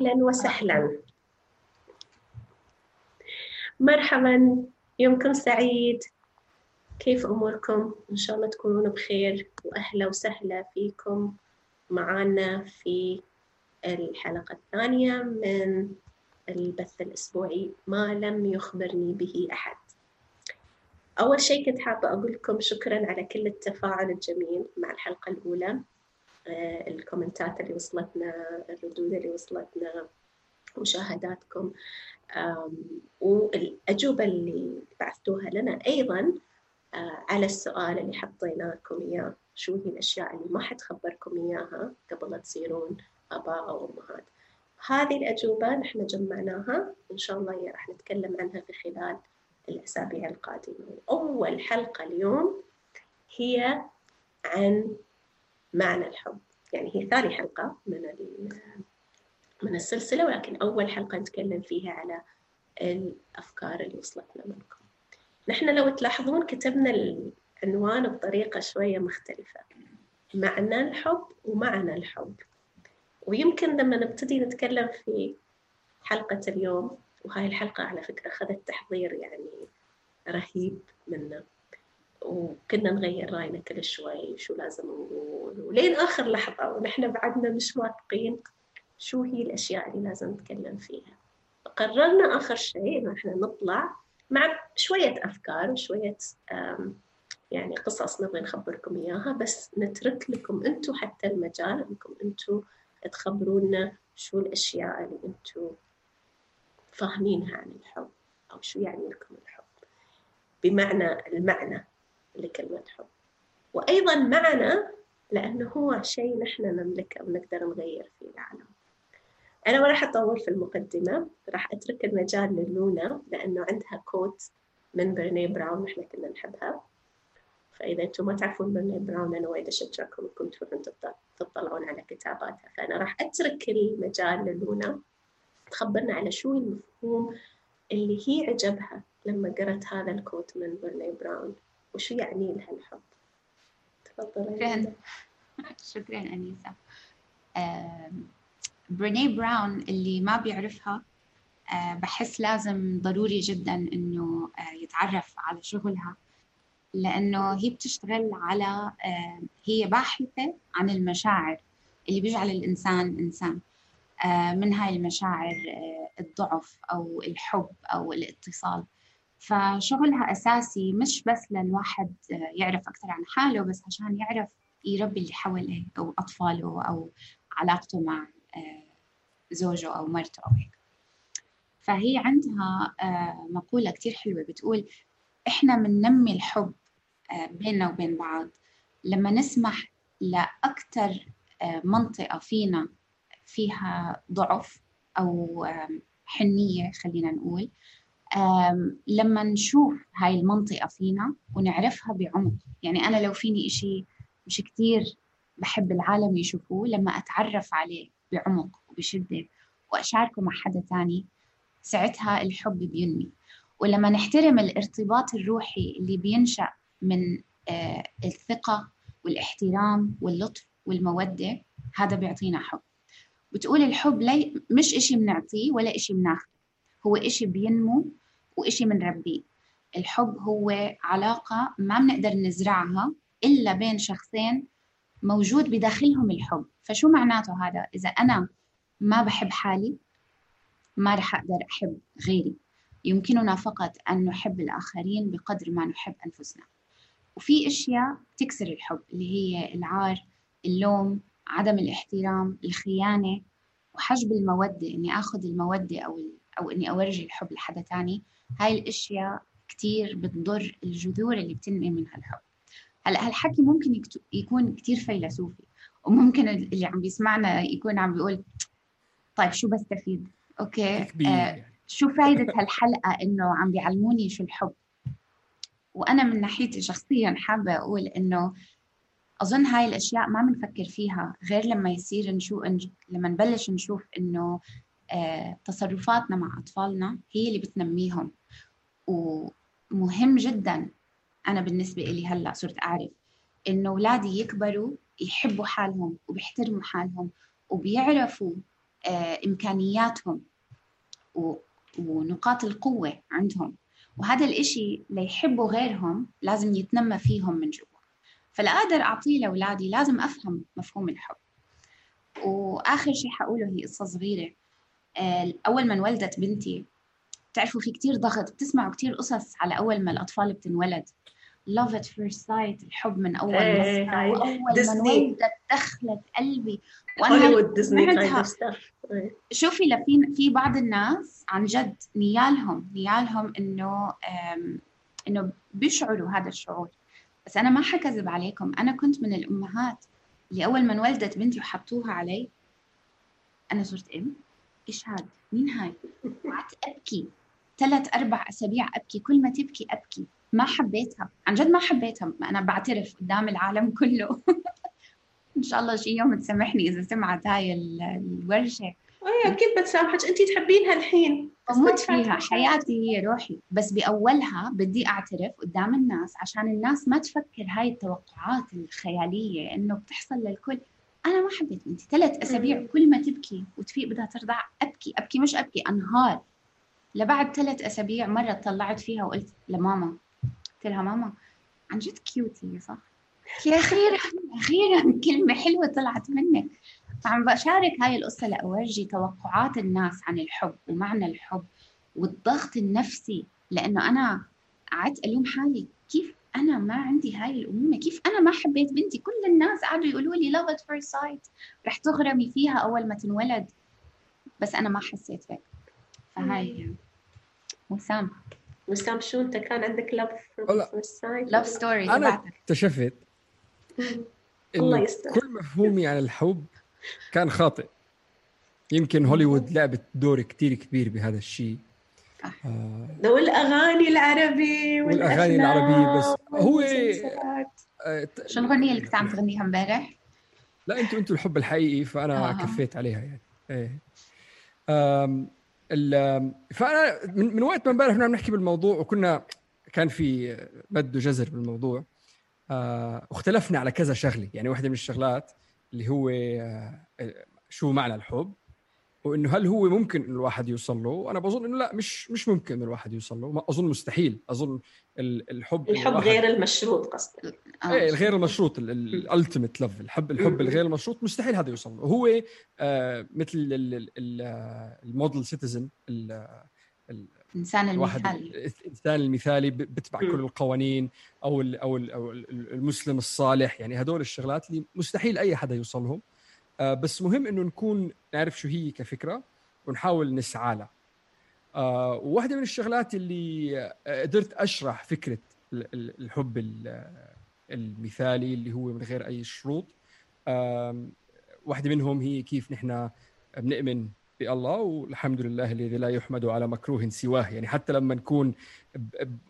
أهلا وسهلا. مرحبا يومكم سعيد. كيف أموركم؟ إن شاء الله تكونون بخير وأهلا وسهلا فيكم معانا في الحلقة الثانية من البث الأسبوعي ما لم يخبرني به أحد. أول شيء كنت حابة أقول لكم شكرا على كل التفاعل الجميل مع الحلقة الأولى. الكومنتات اللي وصلتنا الردود اللي وصلتنا مشاهداتكم. والأجوبة اللي بعثتوها لنا أيضا آه، على السؤال اللي حطينا لكم إياه شو هي الأشياء اللي ما حد خبركم إياها قبل لا تصيرون آباء أو أمهات؟ هذه الأجوبة نحن جمعناها إن شاء الله راح نتكلم عنها في خلال الأسابيع القادمة. أول حلقة اليوم هي عن معنى الحب. يعني هي ثاني حلقة من من السلسلة ولكن أول حلقة نتكلم فيها على الأفكار اللي وصلتنا منكم. نحن لو تلاحظون كتبنا العنوان بطريقة شوية مختلفة. معنى الحب ومعنى الحب. ويمكن لما نبتدي نتكلم في حلقة اليوم وهاي الحلقة على فكرة أخذت تحضير يعني رهيب منا. وكنا نغير راينا كل شوي شو لازم نقول. ولين آخر لحظة ونحن بعدنا مش واثقين شو هي الأشياء اللي لازم نتكلم فيها. قررنا آخر شيء إنه إحنا نطلع مع شوية أفكار وشوية آم، يعني قصص نبغى نخبركم إياها بس نترك لكم أنتم حتى المجال إنكم أنتم تخبرونا شو الأشياء اللي أنتم فاهمينها عن الحب أو شو يعني لكم الحب. بمعنى المعنى. لكلمة حب. وأيضا معنى لأنه هو شيء نحن نملكه ونقدر نغير فيه العالم. أنا ما راح أطول في المقدمة راح أترك المجال للونا لأنه عندها quote من برني براون إحنا كنا نحبها. فإذا أنتم ما تعرفون برني براون أنا وايد أشجعكم إنكم تروحون تط- تطلعون على كتاباتها. فأنا راح أترك المجال للونا تخبرنا على شو المفهوم اللي هي عجبها لما قرأت هذا ال quote من برني براون. وشو يعني لها الحب تفضلي شكراً. أنيسة. بريني براون اللي ما بيعرفها بحس لازم ضروري جدا آه، يتعرف على شغلها لأنه هي بتشتغل على هي باحثة عن المشاعر اللي بيجعل الإنسان إنسان آه، من هاي المشاعر الضعف أو الحب أو الاتصال. فشغلها أساسي مش بس للواحد آه، يعرف أكثر عن حاله بس عشان يعرف يربي اللي حواليه أو أطفاله أو علاقته مع آه، زوجه أو مرته أو هيك. فهي عندها آه، مقولة كتير حلوة بتقول إحنا بننمي الحب بيننا وبين بعض. لما نسمح لأكثر منطقة فينا فيها ضعف أو حنية خلينا نقول لما نشوف هاي المنطقة فينا ونعرفها بعمق. يعني أنا لو فيني إشي مش كتير بحب العالم يشوفوه لما أتعرف عليه بعمق وبشدة وأشاركه مع حدا تاني ساعتها الحب بينمي. ولما نحترم الارتباط الروحي اللي بينشأ من آه، الثقة والاحترام واللطف والمودة هذا بيعطينا حب. بتقول الحب لي مش إشي بنعطيه ولا إشي بناخده هو إشي بينمو وإشي بنربيه الحب هو علاقة ما بنقدر نزرعها إلا بين شخصين موجود بداخلهم الحب. فشو معناته هذا؟ إذا أنا ما بحب حالي ما رح أقدر أحب غيري. يمكننا فقط أن نحب الآخرين بقدر ما نحب أنفسنا. وفي أشياء تكسر الحب اللي هي العار اللوم عدم الاحترام الخيانة. وحجب المودة إني آخذ المودة أو أو إني أورجي الحب لحدا تاني. هاي الأشياء كتير بتضر الجذور اللي بتنمي منها الحب. هلأ هالحكي ممكن يكون كتير فيلسوفي وممكن اللي عم بيسمعنا يكون عم بيقول طيب شو بستفيد؟ okay آه شو فايدة هالحلقة إنه عم بيعلموني شو الحب؟ وأنا من ناحيتي شخصيا حابة أقول إنه أظن هاي الأشياء ما بنفكر فيها غير لما يصير نشوف لما نبلش نشوف إنه تصرفاتنا مع أطفالنا هي اللي بتنميهم. ومهم جدا أنا بالنسبة لي هلأ صرت أعرف إنه أولادي يكبروا يحبوا حالهم وبيحترموا حالهم وبيعرفوا آه إمكانياتهم ونقاط القوة عندهم. وهذا الإشي ليحبوا غيرهم لازم يتنمى فيهم من جوا. فلأقدر أعطيه لأولادي لازم أفهم مفهوم الحب. وآخر شيء حقوله هي قصة صغيرة. آه، أول ما انولدت بنتي بتعرفوا في كتير ضغط بتسمعوا كتير قصص على أول ما الأطفال بتنولد. Love at first sight الحب من أول إيه نظره وأول ما انولدت دخلت قلبي. وأنا ديزني شوفي لفي في بعض الناس عن جد نيالهم نيالهم إنه إنه بيشعروا هذا الشعور. بس أنا ما حكذب عليكم أنا كنت من الأمهات اللي أول ما انولدت بنتي وحطوها علي أنا صرت أم. إيش هاد مين هاي؟ قعدت أبكي. ثلاث أربع أسابيع أبكي. كل ما تبكي أبكي. ما حبيتها. عن جد ما حبيتها. أنا بعترف قدام العالم كله. إن شاء الله شي يوم تسامحني إذا سمعت هاي الورشة. اي أكيد بتسامحك؟ انت تحبينها الحين بموت فيها. حياتي هي روحي. بس بأولها بدي أعترف قدام الناس عشان الناس ما تفكر هاي التوقعات الخيالية إنه بتحصل للكل. أنا ما حبيت بنتي. ثلاث أسابيع كل ما تبكي وتفيق بدها ترضع أبكي أبكي مش أبكي أنهار. لبعد ثلاث أسابيع مرة طلعت فيها وقلت لماما قلت لها ماما عن جد كيوتي صح؟ يا أخيرا أخيرا كلمة حلوة طلعت منك. فعم بشارك هاي القصة لأورجي توقعات الناس عن الحب ومعنى الحب والضغط النفسي لأنه أنا قعدت ألوم حالي كيف أنا ما عندي هاي الأمومة. كيف أنا ما حبيت بنتي؟ كل الناس قعدوا يقولوا لي love at first sight. رح تغرمي فيها أول ما تنولد. بس أنا ما حسيت هيك. فهاي. وسام. وسام شو أنت كان عندك لاف لاف ستوري أنا اكتشفت الله يستر. كل مفهومي عن الحب كان خاطئ. يمكن هوليوود لعبت دور كتير كبير بهذا الشيء. آه والأغاني العربي والأغاني العربيه بس هو آه شو الغنية اللي كنت عم تغنيها امبارح؟ لا أنتوا أنتوا الحب الحقيقي فأنا آه. كفيت عليها يعني. إيه. فأنا من, من وقت ما امبارح كنا نحكي بالموضوع وكنا كان في مد وجزر بالموضوع آه واختلفنا على كذا شغلة. يعني واحدة من الشغلات اللي هو آه شو معنى الحب. وإنه هل هو ممكن إنه الواحد يوصل له؟ وأنا بظن إنه لا مش مش ممكن إنه الواحد يوصل له. أظن مستحيل. أظن الحب الحب غير المشروط قصدك. إيه الغير المشروط ال ultimate love الحب الحب الغير المشروط مستحيل هذا يوصل له. هو آه مثل ال model citizen الإنسان المثالي. الإنسان المثالي بتبع كل القوانين أو ال أو ال أو المسلم الصالح. يعني هدول الشغلات اللي مستحيل أي حدا يوصلهم. آه بس مهم إنه نكون نعرف شو هي كفكرة ونحاول نسعى لها. آه وواحدة من الشغلات اللي آه، قدرت أشرح فكرة الحب المثالي اللي هو من غير أي شروط. واحدة منهم هي كيف نحن بنؤمن بالله والحمد لله الذي لا يحمد على مكروه سواه. يعني حتى لما نكون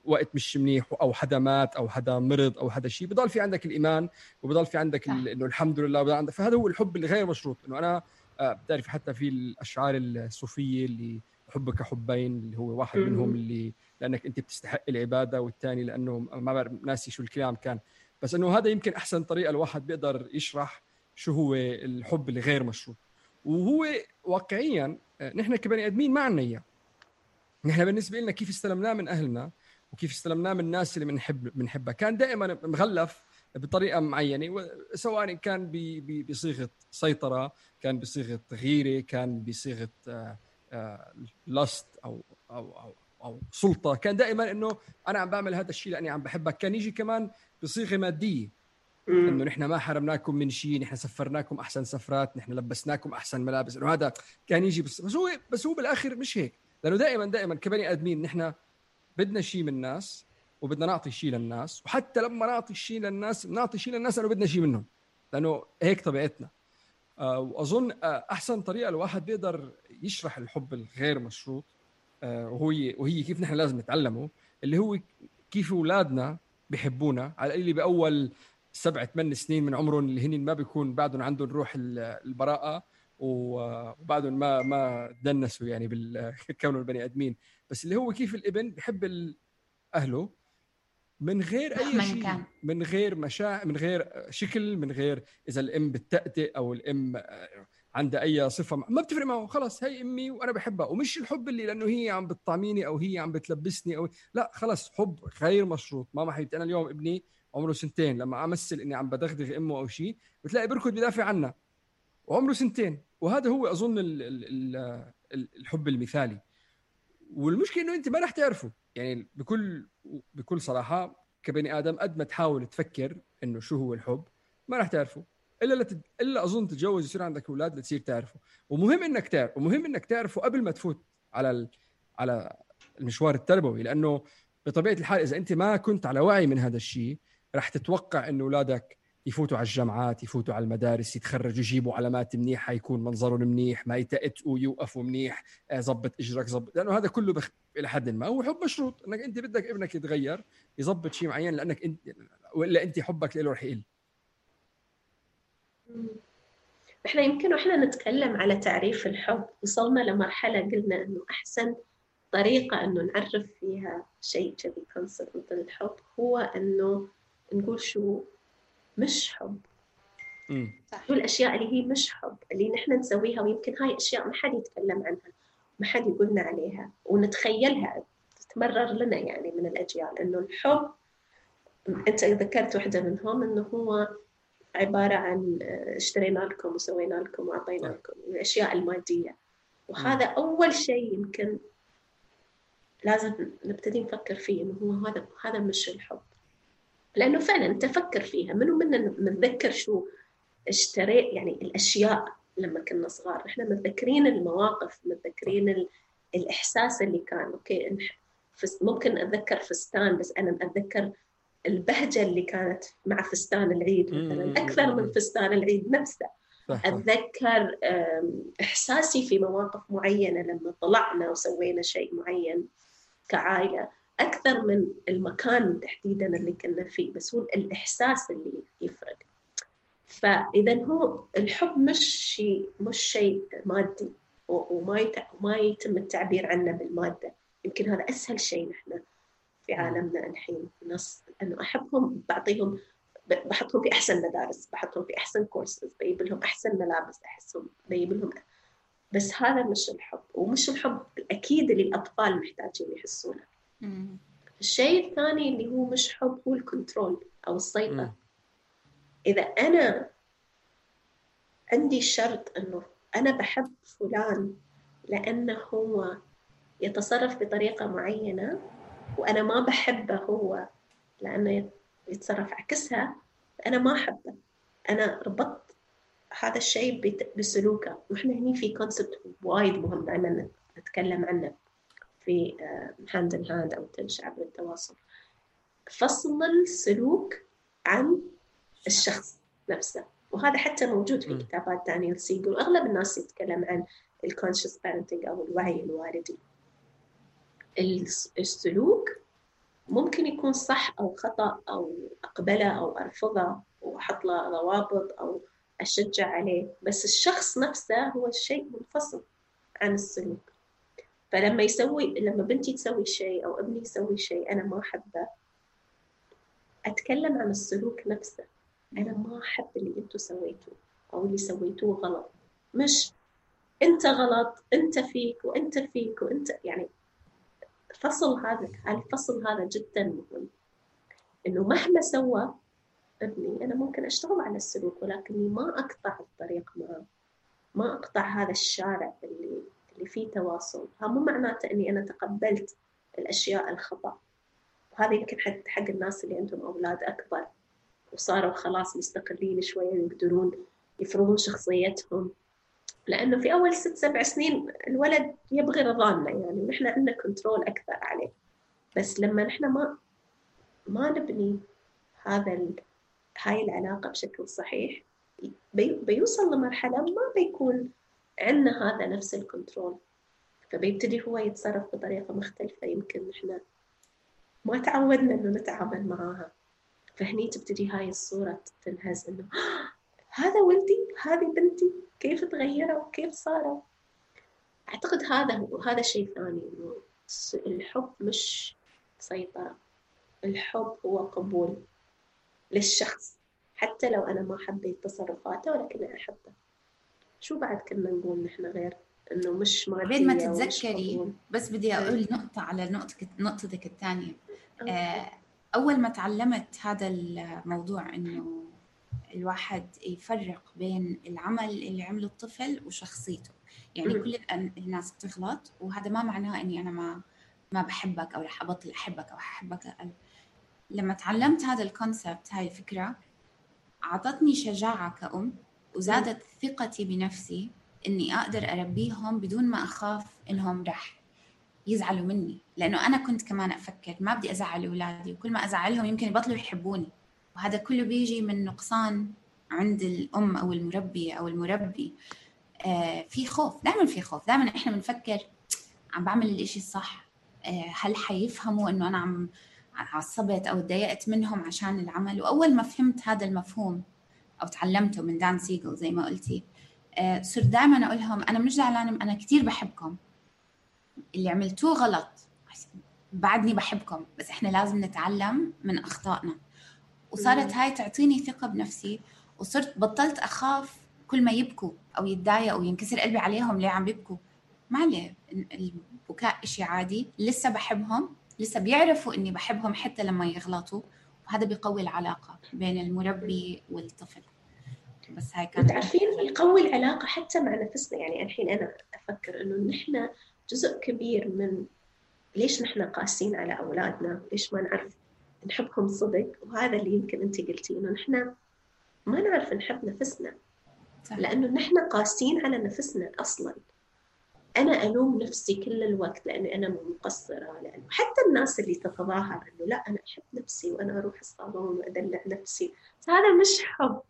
بوقت مش منيح أو حدا مات أو حدا مرض أو حدا شيء بضل في عندك الإيمان وبضل في عندك إنه الحمد لله وبضل عندك. فهذا هو الحب الغير مشروط. إنه أنا آه، بتعرف حتى في الأشعار الصوفية اللي حبك حبين اللي هو واحد منهم اللي لأنك أنت بتستحق العبادة والثاني لأنه ما بعرف ناسي شو الكلام كان. بس إنه هذا يمكن أحسن طريقة الواحد بيقدر يشرح شو هو الحب الغير مشروط. وهو واقعيا آه، نحن كبني آدمين ما عندنا إياه. نحن بالنسبة لنا كيف استلمناه من أهلنا وكيف استلمناه من الناس اللي بنحب بنحبها كان دائما مغلف بطريقة معينة سواء كان بصيغة سيطرة كان بصيغة غيره كان بصيغة لاست أو أو أو أو سلطة. كان دائما إنه أنا عم بعمل هذا الشيء لأني عم بحبك. كان يجي كمان بصيغة مادية. إنه نحن ما حرمناكم من شيء نحن سفرناكم أحسن سفرات نحن لبسناكم أحسن ملابس. إنه هذا كان يجي بس, بس هو بس هو بالآخر مش هيك. لأنه دائما دائما كبني آدمين نحن بدنا شيء من الناس وبدنا نعطي شيء للناس. وحتى لما نعطي شيء للناس نعطي شيء للناس لأنه بدنا شيء منهم. لأنه هيك طبيعتنا. آه وأظن آه أحسن طريقة الواحد بيقدر يشرح الحب الغير مشروط آه وهي وهي كيف نحن لازم نتعلمه اللي هو كيف أولادنا بحبونا على القليل بأول سبع ثمان سنين من عمرهم اللي هن ما بيكون بعدهم عندهم روح البراءة وبعدهم ما ما دنسوا يعني بالكونوا البني آدمين. بس اللي هو كيف الإبن بحب أهله. من غير أي شيء كان. من غير مشاعر من غير شكل من غير إذا الإم بتأتئ أو الإم عندها أي صفة ما بتفرق معه. خلص هي أمي وأنا بحبها. ومش الحب اللي لأنه هي عم بتطعميني أو هي عم بتلبسني أو لا خلص حب غير مشروط. ماما حبيبتي أنا اليوم ابني عمره سنتين لما أمثل إني عم بدغدغ أمه أو شيء بتلاقي بركض بدافع عنها. وعمره سنتين. وهذا هو أظن الحب المثالي. والمشكلة إنه أنت ما رح تعرفه. يعني بكل بكل صراحة كبني آدم قد ما تحاول تفكر إنه شو هو الحب ما رح تعرفه. إلا لتد... إلا أظن تتجوز يصير عندك أولاد لتصير تعرفه. ومهم إنك تعرف ومهم إنك تعرفه قبل ما تفوت على ال... على المشوار التربوي. لأنه بطبيعة الحال إذا أنت ما كنت على وعي من هذا الشيء رح تتوقع انه أولادك يفوتوا على الجامعات يفوتوا على المدارس يتخرجوا يجيبوا علامات منيحة يكون منظرهم منيح ما يتأتوا يوقفوا منيح ظبط إجرك ظبط لأنه هذا كله بخ... إلى حد ما. هو حب مشروط إنك أنت بدك ابنك يتغير يظبط شيء معين لأنك أنت وإلا أنت حبك له رح يقل. إحنا يمكن وإحنا نتكلم على تعريف الحب. وصلنا لمرحلة قلنا إنه أحسن طريقة إنه نعرف فيها شيء كذي الحب هو إنه نقول شو؟ مش حب. شو الأشياء اللي هي مش حب؟ اللي نحن نسويها ويمكن هاي أشياء ما حد يتكلم عنها ما حد يقولنا عليها ونتخيلها تتمرر لنا يعني من الأجيال. إنه الحب أنت ذكرت واحدة منهم إنه هو عبارة عن اشترينا لكم وسوينا لكم وأعطينا لكم الأشياء المادية. وهذا أول شيء يمكن لازم نبتدي نفكر فيه إنه هو هذا هذا مش الحب. لأنه فعلا تفكر فيها منو منا متذكر شو اشتري يعني الأشياء لما كنا صغار. إحنا متذكرين المواقف متذكرين الإحساس اللي كان. أوكي ممكن أتذكر فستان بس أنا أتذكر البهجة اللي كانت مع فستان العيد مثلا. أكثر من فستان العيد نفسه. أتذكر إحساسي في مواقف معينة لما طلعنا وسوينا شيء معين كعائلة. أكثر من المكان تحديدا اللي كنا فيه بس هو الإحساس اللي يفرق. فاذا هو الحب مش شيء مش شيء مادي وما وما يتم التعبير عنه بالمادة. يمكن هذا أسهل شيء نحن في عالمنا الحين. نص انه أحبهم بعطيهم بحطهم في أحسن مدارس بحطهم في أحسن كورسز بجيب لهم أحسن ملابس أحسهم بجيب لهم بس هذا مش الحب. ومش الحب الاكيد اللي الأطفال محتاجين يحسونه. الشيء الثاني اللي هو مش حب هو الكنترول أو السيطرة. إذا أنا عندي شرط إنه أنا بحب فلان لأنه هو يتصرف بطريقة معينة وأنا ما بحبه هو لأنه يتصرف عكسها أنا ما أحبه. أنا ربطت هذا الشيء بسلوكه. وإحنا هني في concept وايد مهم دائما نتكلم عنه. في hand in hand أو تنش عبر التواصل. فصل السلوك عن الشخص نفسه. وهذا حتى موجود في كتابات دانيال سيجل. واغلب الناس يتكلم عن ال conscious parenting أو الوعي الوالدي. السلوك ممكن يكون صح أو خطأ أو أقبله أو أرفضه واحط له ضوابط أو أشجع عليه. بس الشخص نفسه هو الشيء منفصل عن السلوك. فلما يسوي لما بنتي تسوي شيء أو ابني يسوي شيء أنا ما احبه أتكلم عن السلوك نفسه. أنا ما أحب اللي أنتم سويتوه أو اللي سويتوه غلط. مش أنت غلط أنت فيك وأنت فيك وأنت يعني فصل هذا الفصل هذا جدا مهم. إنه مهما سوى ابني أنا ممكن أشتغل على السلوك ولكني ما أقطع الطريق معه. ما أقطع هذا الشارع فيه تواصل. هذا مو معناته أني أنا تقبلت الأشياء الخطأ. وهذا يمكن حق حق الناس اللي عندهم أولاد أكبر. وصاروا خلاص مستقلين شوية ويقدرون يفرضون شخصيتهم. لأنه في أول ست سبع سنين الولد يبغي رضانا يعني نحن عندنا كنترول أكثر عليه. بس لما نحن ما ما نبني هذا ال... هاي العلاقة بشكل صحيح بي... بيوصل لمرحلة ما بيكون عندنا هذا نفس ال control. فبيبتدي هو يتصرف بطريقة مختلفة يمكن نحن ما تعودنا إنه نتعامل معاها. فهني تبتدي هاي الصورة تنهز إنه هذا ولدي هذه بنتي كيف تغيروا؟ وكيف صاروا؟ أعتقد هذا هو هذا شيء ثاني إنه الحب مش سيطرة. الحب هو قبول للشخص. حتى لو أنا ما حبيت تصرفاته ولكن أحبه. شو بعد كنا نقول نحن غير إنه مش ما بين ما تتذكري بس بدي أقول نقطة على نقطتك نقطتك الثانية. آه، أول ما تعلمت هذا الموضوع إنه الواحد يفرق بين العمل اللي عمله الطفل وشخصيته. يعني كل الناس بتغلط وهذا ما معناه إني أنا ما ما بحبك أو رح أبطل أحبك أو أحبك أقل. لما تعلمت هذا الكونسبت هاي الفكرة أعطتني شجاعة كأم وزادت ثقتي بنفسي إني أقدر أربيهم بدون ما أخاف إنهم رح يزعلوا مني. لأنه أنا كنت كمان أفكر ما بدي أزعل أولادي وكل ما أزعلهم يمكن يبطلوا يحبوني. وهذا كله بيجي من نقصان عند الأم أو المربيه أو المربي. آه في خوف دائما في خوف دائما إحنا بنفكر عم بعمل الإشي الصح. آه هل حيفهموا إنه أنا عم عصبت أو تضايقت منهم عشان العمل؟ وأول ما فهمت هذا المفهوم أو تعلمته من دان سيجل زي ما قلتي. آه صرت دائما أقول لهم أنا مش زعلانة أنا كثير بحبكم. اللي عملتوه غلط. بعدني بحبكم بس إحنا لازم نتعلم من أخطائنا. وصارت هاي تعطيني ثقة بنفسي وصرت بطلت أخاف كل ما يبكوا أو يتضايقوا أو ينكسر قلبي عليهم ليه عم بيبكوا ما عليه. البكاء إشي عادي. لسه بحبهم لسه بيعرفوا إني بحبهم حتى لما يغلطوا. وهذا بيقوي العلاقة بين المربي والطفل. بس هاي كانت تعرفين يقوي العلاقة حتى مع نفسنا. يعني الحين أنا أفكر إنه نحن جزء كبير من ليش نحن قاسين على أولادنا؟ ليش ما نعرف نحبهم صدق؟ وهذا اللي يمكن أنت قلتي إنه نحن ما نعرف نحب نفسنا. صح. لأنه نحن قاسين على نفسنا أصلا. أنا ألوم نفسي كل الوقت لأني أنا مقصرة لأنه حتى الناس اللي تتظاهر إنه لا أنا أحب نفسي وأنا أروح الصالون وأدلع نفسي. هذا مش حب.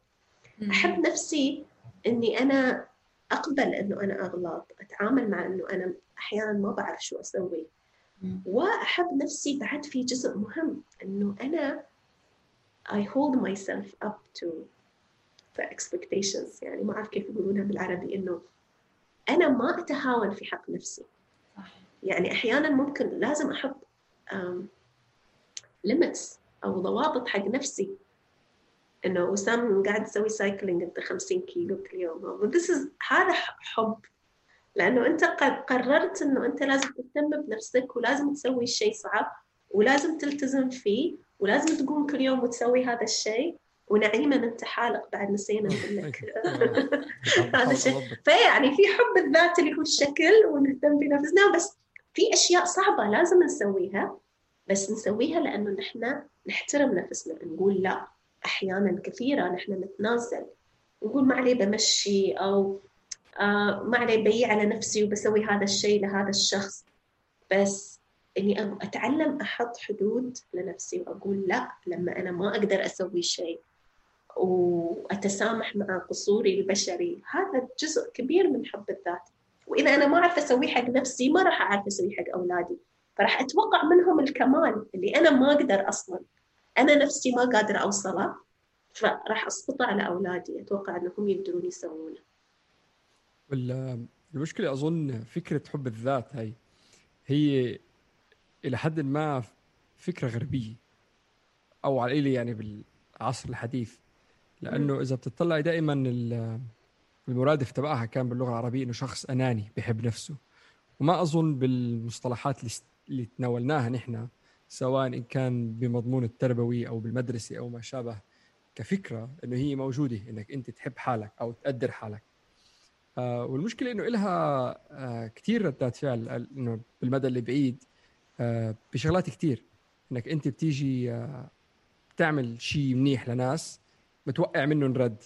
أحب نفسي إني أنا أقبل إنه أنا أغلط أتعامل مع إنه أنا أحيانا ما بعرف شو أسوي. وأحب نفسي بعد في جزء مهم إنه أنا I hold myself up to the expectations. يعني ما أعرف كيف يقولونها بالعربي إنه أنا ما أتهاون في حق نفسي. يعني أحيانا ممكن لازم أحط ليميتس أو ضوابط حق نفسي إنه وسام قاعد تسوي سايكلينج أنت 50 كيلو كل يوم. this is هذا حب. لأنه أنت قررت إنه أنت لازم تهتم بنفسك ولازم تسوي الشيء صعب ولازم تلتزم فيه ولازم تقوم كل يوم وتسوي هذا الشيء ونعيما انت حالق بعد نسينا نقول لك. هذا الشيء فيعني في حب الذات اللي هو الشكل ونهتم بنفسنا. بس في أشياء صعبة لازم نسويها. بس نسويها لأنه نحن نحترم نفسنا. نقول لا. أحيانا كثيرة نحن نتنازل نقول ما عليه بمشي أو آه ما عليه بيع على نفسي وبسوي هذا الشيء لهذا الشخص. بس إني أتعلم أحط حدود لنفسي وأقول لا لما أنا ما أقدر أسوي شيء وأتسامح مع قصوري البشري. هذا جزء كبير من حب الذات. وإذا أنا ما أعرف اسويه حق نفسي ما راح أعرف اسويه حق أولادي. فراح أتوقع منهم الكمال اللي أنا ما أقدر أصلا. أنا نفسي ما قادرة اوصله فراح أسقطه على أولادي. أتوقع إنهم يقدرون يسوونه. المشكلة أظن فكرة حب الذات هاي هي إلى حد ما فكرة غربية أو على القليله يعني بالعصر الحديث. لأنه إذا بتطلعي دائما المرادف تبعها كان باللغة العربية إنه شخص أناني بحب نفسه. وما أظن بالمصطلحات اللي تناولناها نحن سواء إن كان بمضمون التربوي أو بالمدرسة أو ما شابه كفكرة إنه هي موجودة إنك أنت تحب حالك أو تقدر حالك. آه والمشكلة إنه لها آه كثير ردات فعل إنه بالمدى البعيد آه بشغلات كثير إنك أنت بتيجي آه بتعمل شيء منيح لناس بتوقع منهم رد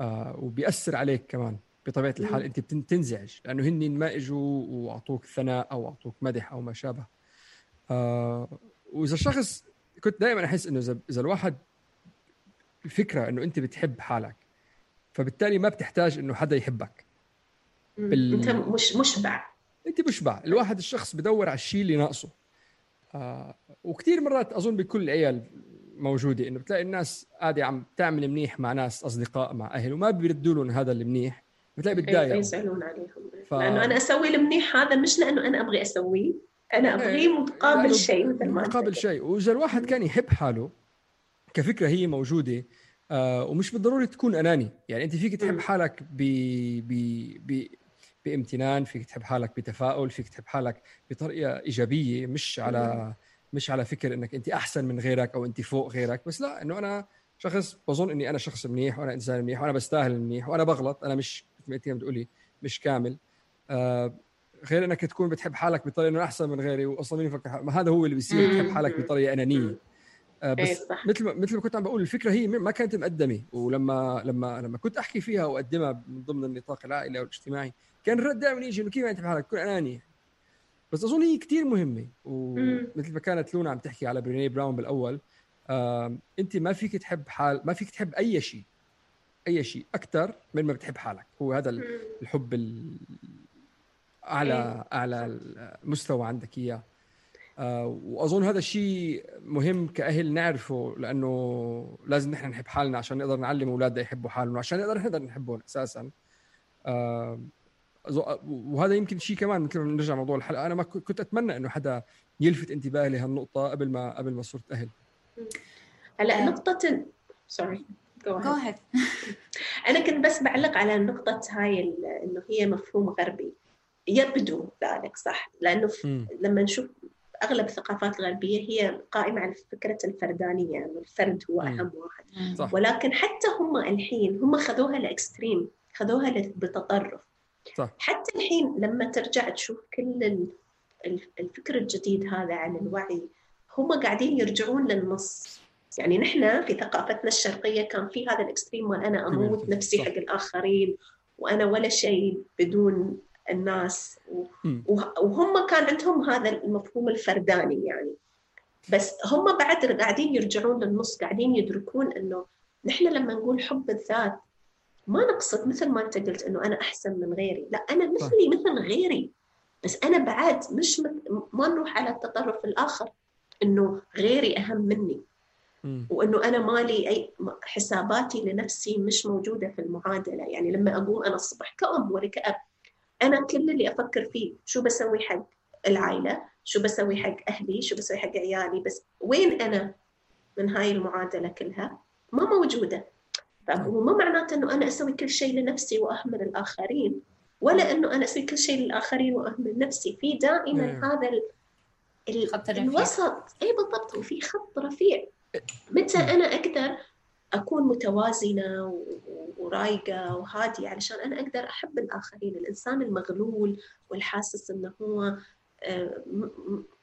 آه وبيأثر عليك كمان بطبيعة الحال أنت بتنزعج لأنه هن ما إجوا وأعطوك ثناء أو أعطوك مدح أو ما شابه. آه وإذا الشخص كنت دائما أحس إنه اذا الواحد الفكرة إنه أنت بتحب حالك فبالتالي ما بتحتاج إنه حدا يحبك. بال... أنت مش مشبع. أنت مشبع. الواحد الشخص بدور على الشيء اللي ناقصه. آه وكثير مرات أظن بكل العيال موجودة إنه بتلاقي الناس قاعدة عم تعمل منيح مع ناس أصدقاء مع أهل وما بيردوا لهم هذا المنيح بتلاقي بتضايق يزعلون عليهم. ف... لأنه أنا أسوي المنيح هذا مش لأنه أنا أبغي أسويه. أنا أبغيه إيه، مقابل شيء مثل ما مقابل شيء. وإذا الواحد كان يحب حاله كفكرة هي موجودة آه ومش بالضروري تكون أناني. يعني أنت فيك تحب حالك ب ب ب بامتنان فيك تحب حالك بتفاؤل فيك تحب حالك بطريقة إيجابية مش على مش على فكر إنك أنت أحسن من غيرك أو أنت فوق غيرك. بس لا إنه أنا شخص بظن إني أنا شخص منيح وأنا إنسان منيح وأنا بستاهل منيح وأنا بغلط أنا مش مثل ما أنت بتقولي مش كامل. آه غير إنك تكون بتحب حالك بطريقة إنه أحسن من غيري واصلا مين يفكر ما هذا هو اللي بيصير بتحب حالك بطريقة أنانية. آه بس إيه، مثل ما مثل ما كنت عم بقول الفكرة هي ما كانت مقدمة. ولما لما لما كنت أحكي فيها وأقدمها من ضمن النطاق العائلي أو الاجتماعي كان الرد دائما يجي إنه كيف انت بحالك تكون اناني بس أظن هي كثير مهمة. ومثل ما كانت لونا عم تحكي على بريني براون بالأول آه أنت ما فيك تحب حال ما فيك تحب أي شيء. أي شيء أكثر من ما بتحب حالك. هو هذا الحب أعلى إيه. أعلى مستوى عندك إياه. آه وأظن هذا الشيء مهم كأهل نعرفه لأنه لازم نحن نحب حالنا عشان نقدر نعلم أولادنا يحبوا حالهم عشان نقدر نقدر نحبهم أساسا. آه وهذا يمكن شيء كمان مثل ما نرجع موضوع الحلقة أنا ما كنت أتمنى إنه حدا يلفت انتباهي لهالنقطه قبل ما قبل ما صرت أهل. هلا آه. نقطة sorry Joe أنا كنت بس بعلق على نقطة هاي إنه هي مفهوم غربي. يبدو ذلك صح؟ لأنه لما نشوف أغلب الثقافات الغربية هي قائمة على فكرة الفردانية انه الفرد هو أهم واحد. صح. ولكن حتى هم الحين هم خذوها ل extreme خذوها بالتطرف صح. حتى الحين لما ترجع تشوف كل الفكر الجديد هذا عن الوعي هم قاعدين يرجعون للنص. يعني نحن في ثقافتنا الشرقية كان في هذا الإكستريم وأنا أموت نفسي حق الآخرين وأنا ولا شيء بدون الناس. وهم كان عندهم هذا المفهوم الفرداني يعني. بس هم بعد قاعدين يرجعون للنص قاعدين يدركون إنه نحن لما نقول حب الذات ما نقصد مثل ما أنت قلت إنه أنا أحسن من غيري. لا أنا مثلي مثل غيري. بس أنا بعد مش ما نروح على التطرف الآخر إنه غيري أهم مني. وإنه أنا مالي أي حساباتي لنفسي مش موجودة في المعادلة. يعني لما اقوم أنا الصبح كأم ولا كأب أنا كل اللي أفكر فيه شو بسوي حق العائلة شو بسوي حق أهلي شو بسوي حق عيالي بس وين أنا من هاي المعادلة كلها؟ ما موجودة. فهو ما معناته إنه أنا أسوي كل شيء لنفسي وأهمل الآخرين ولا إنه أنا أسوي كل شيء للآخرين وأهمل نفسي. في دائما مم. هذا ال... ال... الوسط. اي بالضبط. وفي خط رفيع. متى أنا أقدر أكون متوازنة ورايقة وهادية علشان أنا أقدر أحب الآخرين الإنسان المغلول والحاسس إنه هو آه،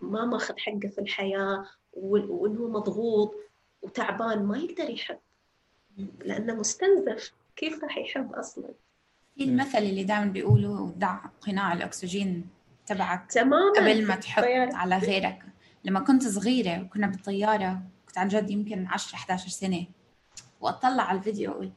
ما ماخذ حقه في الحياة وانه مضغوط وتعبان ما يقدر يحب لأنه مستنزف. كيف راح يحب أصلا؟ في المثل اللي دائما بيقولوا دع قناع الأكسجين تبعك تماما. قبل ما تحط على غيرك. لما كنت صغيرة وكنا بالطيارة كنت عن جد يمكن 10 11 سنة واطلع على الفيديو أقول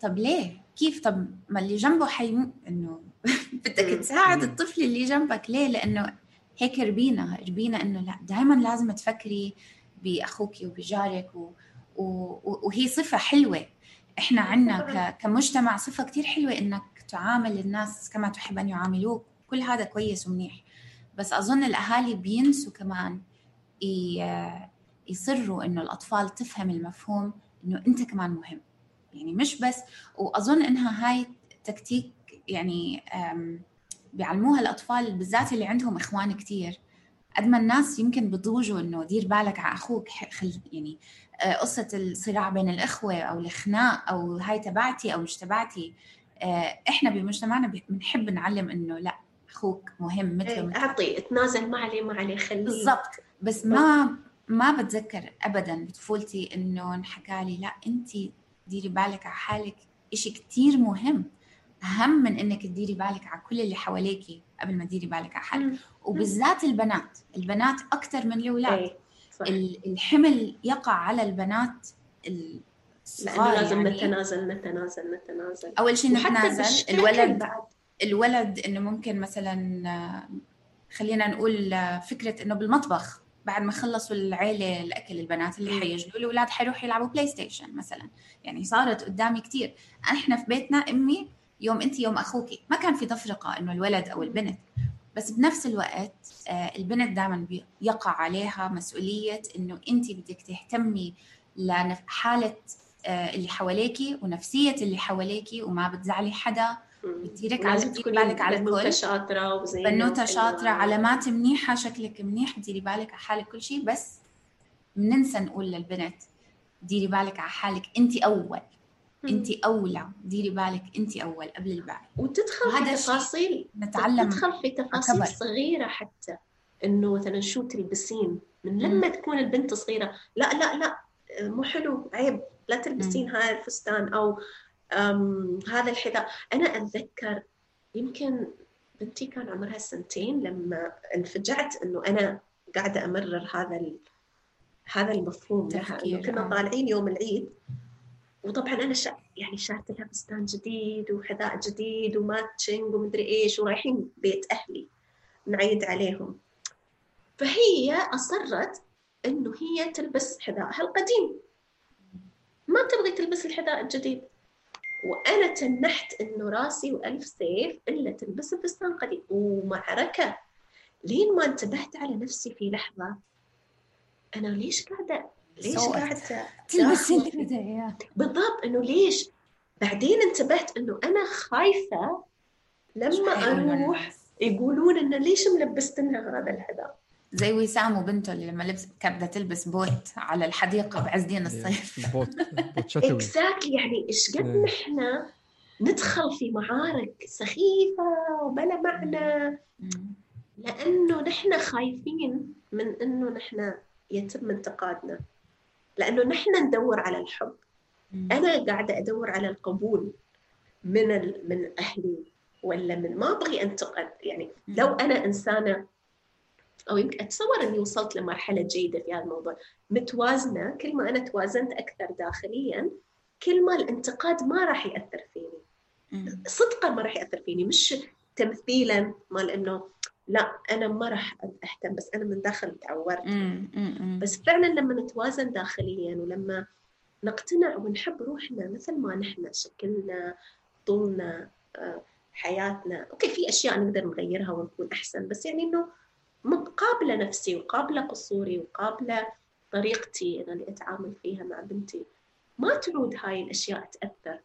طب ليه؟ كيف؟ طب ما اللي جنبه حيموت. إنه بدك تساعد الطفل اللي جنبك ليه؟ لأنه هيك ربينا ربينا إنه لا دائما لازم تفكري بأخوك وبجارك و... و... وهي صفة حلوة. إحنا عندنا ك... كمجتمع صفة كثير حلوة إنك تعامل الناس كما تحب أن يعاملوك. كل هذا كويس ومنيح. بس أظن الأهالي بينسوا كمان ي... يصروا إنه الأطفال تفهم المفهوم إنه أنت كمان مهم. يعني مش بس وأظن إنها هاي تكتيك يعني بيعلموها الأطفال بالذات اللي عندهم إخوان كثير قد ما الناس يمكن بتضوجوا إنه دير بالك على أخوك خل يعني آه، قصة الصراع بين الإخوة أو الخناق أو هاي تبعتي أو مش تبعتي آه، إحنا بمجتمعنا بنحب نعلم إنه لا أخوك مهم مثله إيه، أعطي اتنازل ما عليه ما عليه خليه. بالضبط. بس ما ما بتذكر أبدا بطفولتي إنه انحكى لي لا أنت ديري بالك على حالك. إشي كتير مهم. أهم من إنك تديري بالك على كل اللي حواليكي قبل ما تديري بالك على حالك. وبالذات البنات. البنات أكثر من الأولاد. إيه. الحمل يقع على البنات لأنه لازم يعني. نتنازل نتنازل نتنازل. أول شيء نتنازل. الولد بعد. الولد إنه ممكن مثلا خلينا نقول فكرة إنه بالمطبخ. بعد ما خلصوا العيلة الأكل البنات اللي حيجلوا الاولاد حيروحوا يلعبوا بلاي ستيشن مثلا. يعني صارت قدامي كثير إحنا في بيتنا أمي يوم أنت يوم أخوكي. ما كان في تفرقة إنه الولد أو البنت. بس بنفس الوقت آه، البنت دائما يقع عليها مسؤولية إنه أنت بدك تهتمي لحاله آه، اللي حواليكي ونفسية اللي حواليكي وما بتزعلي حدا. بتديرك على تكوني بالك على بنوتة شاطرة وزينة بنوتة شاطرة علامات منيحة شكلك منيح ديري بالك على حالك كل شيء بس بننسى نقول للبنت ديري بالك على حالك انت أول. انت أولى ديري بالك انت أول قبل الباقي. وتدخل في تفاصيل نتعلم تدخل في تفاصيل أكبر. صغيرة حتى إنه مثلا شو تلبسين؟ من لما مم. تكون البنت صغيرة لا لا لا مو حلو عيب لا تلبسين هذا الفستان أو هذا الحذاء. أنا أتذكر يمكن بنتي كان عمرها سنتين لما انفجعت إنه أنا قاعدة أمرر هذا هذا المفهوم لها إنه كنا آه. طالعين يوم العيد وطبعا أنا شا يعني شارت لها فستان جديد وحذاء جديد وماتشنج ومدري إيش ورايحين بيت أهلي نعيد عليهم. فهي أصرت إنه هي تلبس حذائها القديم. ما تبغي تلبس الحذاء الجديد. وأنا تنحت إنه راسي وألف سيف إلا تلبس الفستان قديم ومعركة. لين ما انتبهت على نفسي في لحظة أنا ليش قاعدة ليش قاعدة البدايات بالضبط إنه ليش؟ بعدين انتبهت إنه أنا خايفة لما أروح يقولون إنه ليش ملبستنها هذا الحذاء؟ زي وسام وبنته اللي لما لبس كانت بدها تلبس بوت على الحديقة بعز دين الصيف. بوت بوت شتوي. exactly يعني إيش قد إيه. نحن ندخل في معارك سخيفة وبلا معنى؟ لأنه نحن خايفين من إنه نحن يتم انتقادنا. لأنه نحن ندور على الحب. أنا قاعدة أدور على القبول من من أهلي ولا من ما أبغي أنتقد. يعني لو أنا إنسانة أو يمكن أتصور إني وصلت لمرحلة جيدة في هذا الموضوع. متوازنة كل ما أنا توازنت أكثر داخليا كل ما الانتقاد ما راح يأثر فيني. صدقا ما راح يأثر فيني مش تمثيلا مال إنه لا أنا ما راح أهتم بس أنا من داخل تعورت. بس فعلا لما نتوازن داخليا ولما نقتنع ونحب روحنا مثل ما نحن شكلنا طولنا آه، حياتنا أوكي في أشياء نقدر نغيرها ونكون أحسن بس يعني إنه قابله نفسي وقابله قصوري وقابله طريقتي أنا اللي أتعامل فيها مع بنتي. ما تعود هاي الأشياء تأثر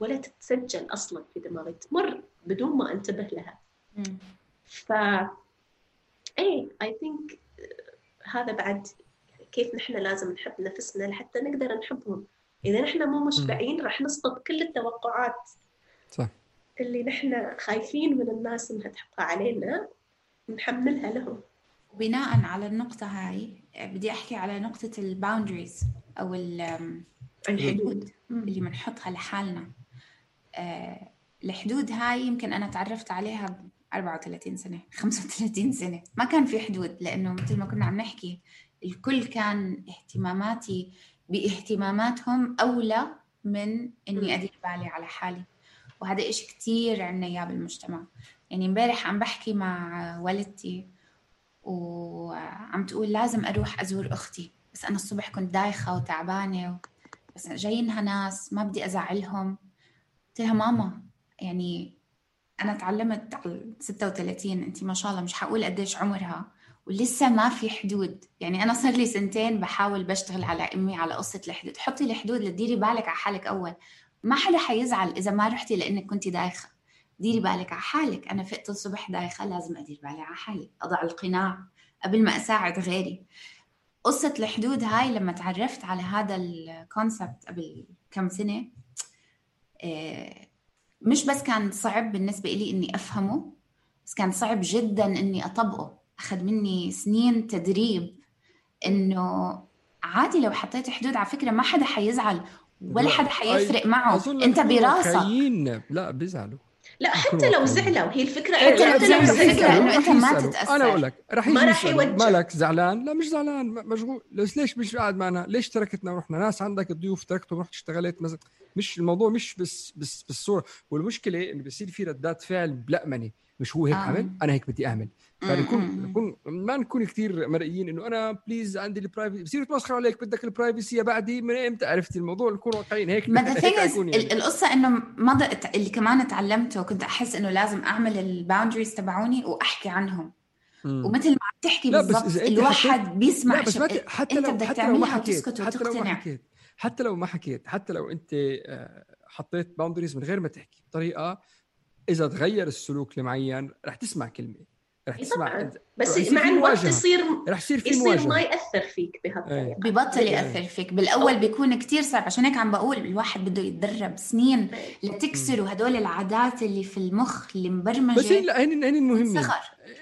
ولا تتسجل أصلا في دماغي تمر بدون ما أنتبه لها. ف I I think هذا بعد كيف نحن لازم نحب نفسنا لحتى نقدر نحبهم. إذا نحن مو مشبعين راح نسقط كل التوقعات صح. اللي نحن خايفين من الناس إنها تحطها علينا. نحملها لهم. بناء على النقطة هاي بدي أحكي على نقطة ال boundaries أو الحدود. اللي بنحطها لحالنا. آه، الحدود هاي يمكن أنا تعرفت عليها ب 34 سنة 35 سنة. ما كان في حدود لأنه مثل ما كنا عم نحكي الكل كان اهتماماتي باهتماماتهم أولى من إني أدير بالي على حالي. وهذا إشي كتير عنا إياه بالمجتمع. يعني امبارح عم بحكي مع والدتي وعم تقول لازم أروح أزور أختي بس أنا الصبح كنت دايخة وتعبانة و... بس جايينها ناس ما بدي أزعلهم. قلت لها ماما يعني أنا تعلمت على 36 انت ما شاء الله مش حقول قديش عمرها ولسه ما في حدود. يعني أنا صار لي سنتين بحاول بشتغل على أمي على قصة الحدود. حطي الحدود لتديري بالك على حالك أول. ما حدا حيزعل إذا ما رحتي لأنك كنت دايخة. ديري بالك على حالك. أنا فقت الصبح دايخة لازم أدير بالي على حالي. أضع القناع قبل ما أساعد غيري. قصة الحدود هاي لما تعرفت على هذا الكونسبت قبل كم سنة آه، مش بس كان صعب بالنسبة إلي إني أفهمه بس كان صعب جدا إني أطبقه. أخذ مني سنين تدريب إنه عادي لو حطيت حدود على فكرة ما حدا حيزعل ولا حدا حيفرق معه. أنت براسك. لا بيزعلوا. لا حتى لو زعلوا هي الفكرة حتى لو زعلوا انه أنت ما تتاثر أنا أقول لك رح ما رح يوجه. مالك زعلان؟ لا مش زعلان مشغول. ليش مش قاعد معنا؟ ليش تركتنا؟ ورحنا ناس عندك ضيوف تركتهم ورحت اشتغلت مثلا مش الموضوع مش بس بس بالصورة. والمشكلة إنه بيصير في ردات فعل بلأمنه مش هو هيك آه. عمل أنا هيك بدي أعمل. فنكون نكون ما نكون كثير مرئيين إنه أنا بليز عندي البرايفسي بصير يتمسخروا عليك بدك البرايفسي يا بعدي من إمتى؟ عرفتي الموضوع؟ نكون واقعيين هيك. ما يعني. القصة إنه ما اللي كمان تعلمته كنت أحس إنه لازم أعمل ال boundaries تبعوني وأحكي عنهم. مم. ومثل ما عم تحكي بالضبط الواحد حكيت... بيسمع لا بس ما حتى لو حتى لو ما حكيت حتى لو ما حكيت حتى لو ما حكيت حتى لو أنت آه، حطيت boundaries من غير ما تحكي بطريقة إذا تغير السلوك المعين رح تسمع كلمة. رح إيه تسمع بس مع الوقت يصير رح يصير في يصير ما يأثر فيك بهالطريقه إيه. ببطل إيه. يأثر فيك. بالأول أوه. بيكون كتير صعب. عشان هيك عم بقول الواحد بده يتدرب سنين إيه. لتكسروا هدول العادات اللي في المخ اللي مبرمجة. بس هن هن هن المهمين.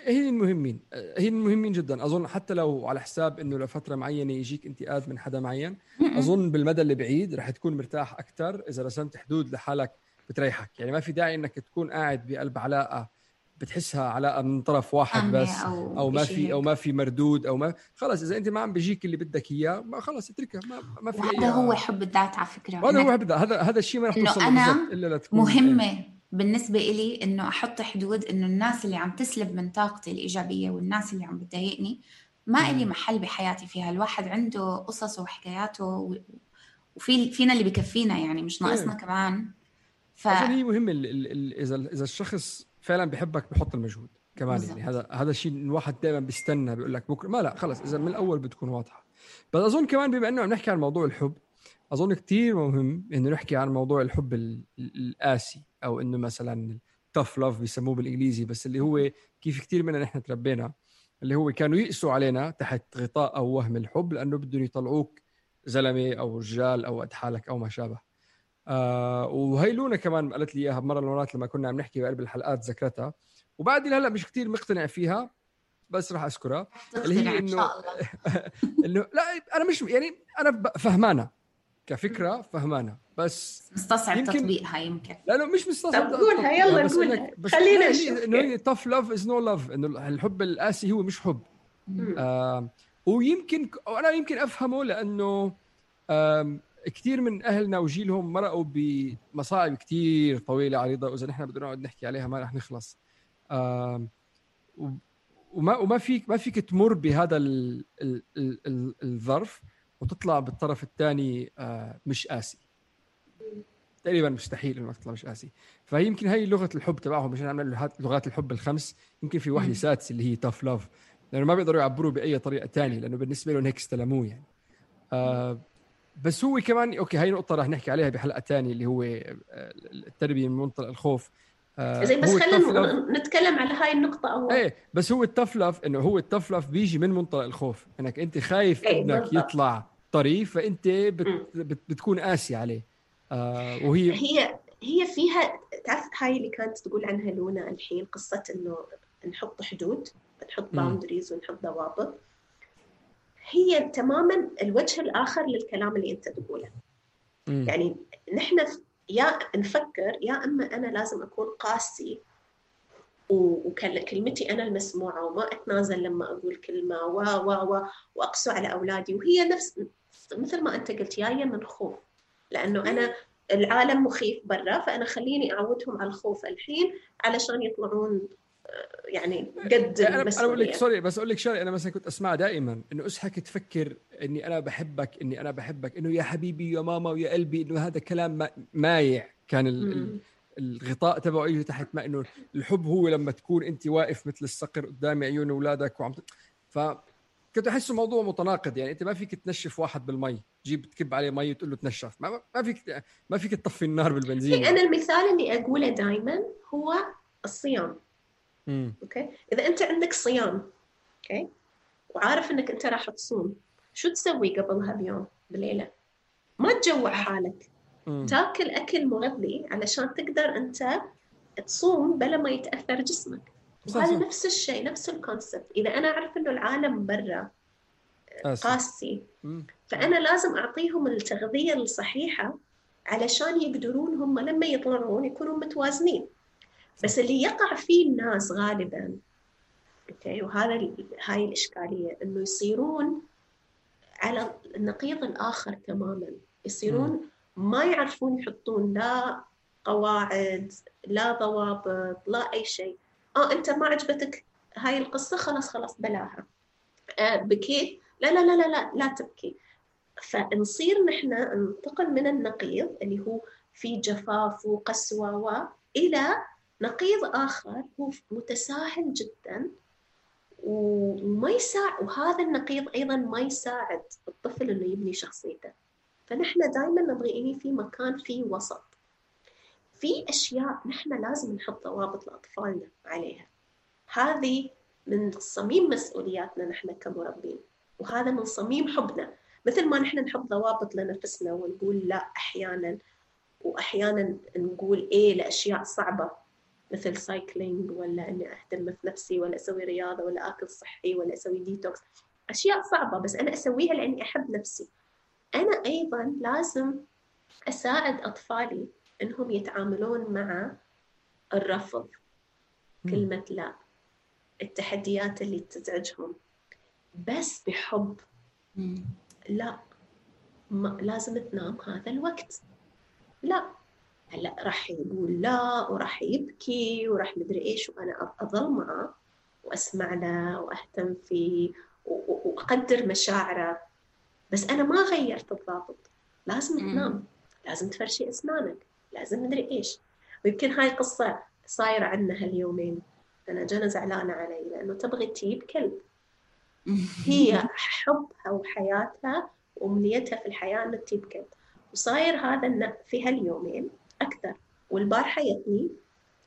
هن المهمين. هن المهمين جدا. أظن حتى لو على حساب إنه لفترة معينة يجيك انتقاد من حدا معين أظن بالمدى البعيد رح تكون مرتاح أكثر إذا رسمت حدود لحالك بتريحك. يعني ما في داعي إنك تكون قاعد بقلب علاقة بتحسها علاقة من طرف واحد بس أو, أو ما في أو ما في مردود أو ما خلص إذا أنت ما عم بيجيك اللي بدك إياه ما خلص اتركها ما, ما في هذا هو حب الذات على فكرة. هذا هو حب الذات هذا هذا الشيء ما رح توصل أنا إلا لتكون مهمة إيه. بالنسبة إلي إنه أحط حدود إنه الناس اللي عم تسلب من طاقتي الإيجابية والناس اللي عم بتضايقني ما إلي محل بحياتي فيها. الواحد عنده قصصه وحكاياته وفي فينا اللي بكفينا يعني مش ناقصنا إيه. كمان. ف... هي ال إذا إذا الشخص فعلا بحبك بحط المجهود كمان بالزبط. يعني هذا هذا الشيء الواحد دائما بيستنى بيقول لك بكرة. ما لا خلص إذا من الأول بتكون واضحة. بس أظن كمان بما إنه عم نحكي عن موضوع الحب أظن كثير مهم إنه نحكي عن موضوع الحب القاسي أو إنه مثلا tough love بيسموه بالإنجليزي بس اللي هو كيف كثير منا نحن تربينا اللي هو كانوا يقسوا علينا تحت غطاء أو وهم الحب لأنه بدهم يطلعوك زلمة أو رجال أو قد حالك أو ما شابه. آه وهي لونا كمان قالت لي إياها بمرة من المرات لما كنا عم نحكي بقلب الحلقات ذكرتها وبعد هلأ مش كثير مقتنع فيها بس راح أذكرها. اللي هي إنه إنه لا أنا مش يعني أنا فهمانة. كفكرة فهمانة. بس مستصعب تطبيقها يمكن. لا لا مش مستصعب طب قولها يلا قولها. خلينا نشوف. إنه هي tough love is no love إنه الحب القاسي هو مش حب. آه ويمكن أنا يمكن أفهمه لأنه كثير من أهلنا وجيلهم مرقوا بمصاعب كثير طويلة عريضه وإذا نحن بدنا نقعد نحكي عليها ما رح نخلص. وما وما فيك ما فيك تمر بهذا ال ال ال الظرف وتطلع بالطرف الثاني آه، مش قاسي. تقريبا مستحيل إنك تطلع مش قاسي. فهي يمكن هي لغة الحب تبعهم مشان عملوا لغات الحب الخمس يمكن في وحده سادسة اللي هي tough love لأنه ما بيقدروا يعبروا بأي طريقة ثانية لأنه بالنسبة لهم هيك استلموه يعني. آه بس هو كمان okay هاي نقطة رح نحكي عليها بحلقة ثانية اللي هو آه، التربية من منطلق الخوف. آه زي بس خلينا نتكلم على هاي النقطة أول. إيه بس هو التفلف إنه هو التفلف بيجي من منطلق الخوف. إنك أنت خايف إيه ابنك يطلع طري فأنت بت بت بتكون قاسي عليه. آه وهي هي هي فيها تعرف هاي اللي كانت تقول عنها لونا الحين قصة إنه نحط حدود نحط باوندريز ونحط ضوابط. هي تماما الوجه الآخر للكلام اللي أنت تقوله. م. يعني نحن يا نفكر يا أما أنا لازم أكون قاسي وكلمتي أنا المسموعة وما أتنازل لما أقول كلمة و و و وأقسو على أولادي. وهي نفس مثل ما أنت قلت جاية من خوف. لأنه أنا العالم مخيف برا فأنا خليني أعودهم على الخوف الحين علشان يطلعون يعني قد أنا أقول لك سوري بس أقول لك شغلة أنا مثلا كنت أسمعها دائما إنه اصحك تفكر إني أنا بحبك إني أنا بحبك إنه يا حبيبي يا ماما ويا قلبي إنه هذا كلام مايع. كان ال الغطاء تبعه يجي تحت ما إنه الحب هو لما تكون أنت واقف مثل الصقر قدام عيون أولادك وعم ف كنت احسه موضوع متناقض. يعني أنت ما فيك تنشف واحد بالمي. تجيب تكب عليه مي وتقول له تنشف. ما, ما فيك ما فيك تطفي النار بالبنزين أنا المثال اللي أقوله دائما هو الصيام. okay؟ إذا أنت عندك صيام okay؟ وعارف إنك أنت راح تصوم شو تسوي قبلها بيوم بليلة ما تجوع حالك. تاكل أكل مغذي علشان تقدر أنت تصوم بلا ما يتأثر جسمك. وهذا نفس الشيء نفس ال concept إذا أنا أعرف إنه العالم برا قاسي فأنا لازم أعطيهم التغذية الصحيحة علشان يقدرون هم لما يطلعون يكونوا متوازنين. بس اللي يقع فيه الناس غالبا أوكي وهذا هاي الإشكالية إنه يصيرون على النقيض الآخر تماما. يصيرون ما يعرفون يحطون لا قواعد لا ضوابط لا أي شيء. آه أنت ما عجبتك هاي القصة؟ خلاص خلاص بلاها. آه بكيت لا لا لا لا لا لا تبكي. فنصير نحن ننتقل من النقيض اللي هو في جفاف وقسوة و إلى نقيض آخر هو متساهل جدا وما يساعد وهذا النقيض أيضا ما يساعد الطفل إنه يبني شخصيته. فنحن دائما نبغى إني في مكان فيه وسط. في أشياء نحن لازم نحط ضوابط لأطفالنا عليها. هذه من صميم مسؤولياتنا نحن كمربين وهذا من صميم حبنا. مثل ما نحن نحط ضوابط لنفسنا ونقول لا أحيانا وأحيانا نقول إيه لأشياء صعبة. مثل cycling ولا إني أهتم في نفسي ولا أسوي رياضة ولا آكل صحي ولا أسوي ديتوكس أشياء صعبة بس أنا أسويها لأني أحب نفسي. أنا أيضا لازم أساعد أطفالي إنهم يتعاملون مع الرفض. كلمة لا التحديات اللي تزعجهم. بس بحب. لا. ما لازم تنام هذا الوقت. لا. هلا راح يقول لا وراح يبكي وراح مدري إيش وأنا اظل معه وأسمع له وأهتم فيه وأقدر مشاعره. بس أنا ما غيرت الضابط. لازم تنام. لازم تفرشي أسنانك. لازم مدري إيش. ويمكن هاي قصة صايرة عندنا هاليومين. أنا جانا زعلانة علي لأنه تبغي تجيب كلب. هي حبها وحياتها وأمنيتها في الحياة إنها تجيب كلب. وصاير هذا في هاليومين أكثر. والبارحه جتني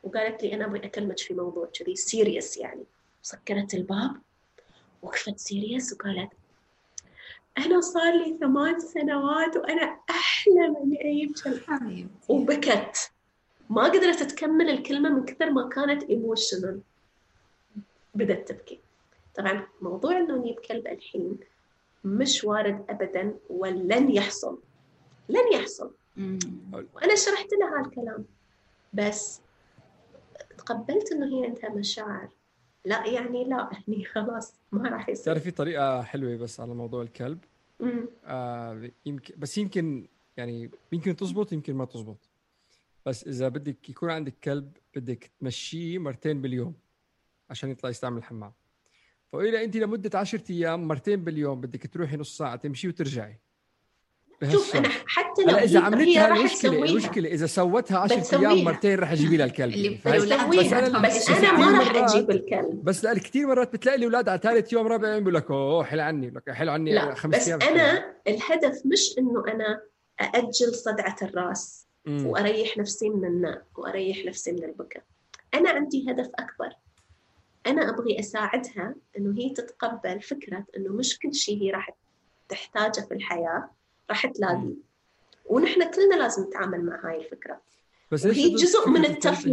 وقالت لي أنا أبغى أكلمك في موضوع كذي serious يعني. سكرت الباب وقفت serious وقالت أنا صار لي ثمان سنوات وأنا أحلم إني أجيب كلب وبكت. ما قدرت تكمل الكلمة من كثر ما كانت ايموشنال بدأت تبكي. طبعا موضوع إنه نجيب كلب الحين مش وارد ابدا ولن يحصل. لن يحصل. وأنا شرحت لها هالكلام بس تقبلت إنه هي عندها مشاعر. لا يعني لا يعني خلاص ما راح يصير. تعرف في طريقة حلوة بس على موضوع الكلب؟ آه يمكن بس يمكن يعني يمكن تزبط يمكن ما تزبط. بس إذا بدك يكون عندك كلب بدك تمشيه مرتين باليوم عشان يطلع يستعمل الحمام. فإذا أنت لمدة 10 أيام مرتين باليوم بدك تروحي نص ساعة تمشي وترجعي. شوف أنا حتى لو إذا عملتها المشكلة المشكلة إذا سوتها 10 أيام مرتين رح اجيبي لها الكلب بس أنا بس أنا ما رح أجيب الكلب. بس لا كثير مرات بتلاقي الاولاد على ثالث يوم رابع يوم بيقول لك أوه حل عني. لك حل عني لا خمس بس أنا الهدف مش إنه أنا أأجل صدعة الرأس مم. وأريح نفسي من الناء وأريح نفسي من البكاء. أنا عندي هدف أكبر. أنا أبغي أساعدها إنه هي تتقبل فكرة إنه مش كل شيء هي راح تحتاجه في الحياة. راح تلاقيه ونحن كلنا لازم نتعامل مع هاي الفكرة. بس هي جزء من التف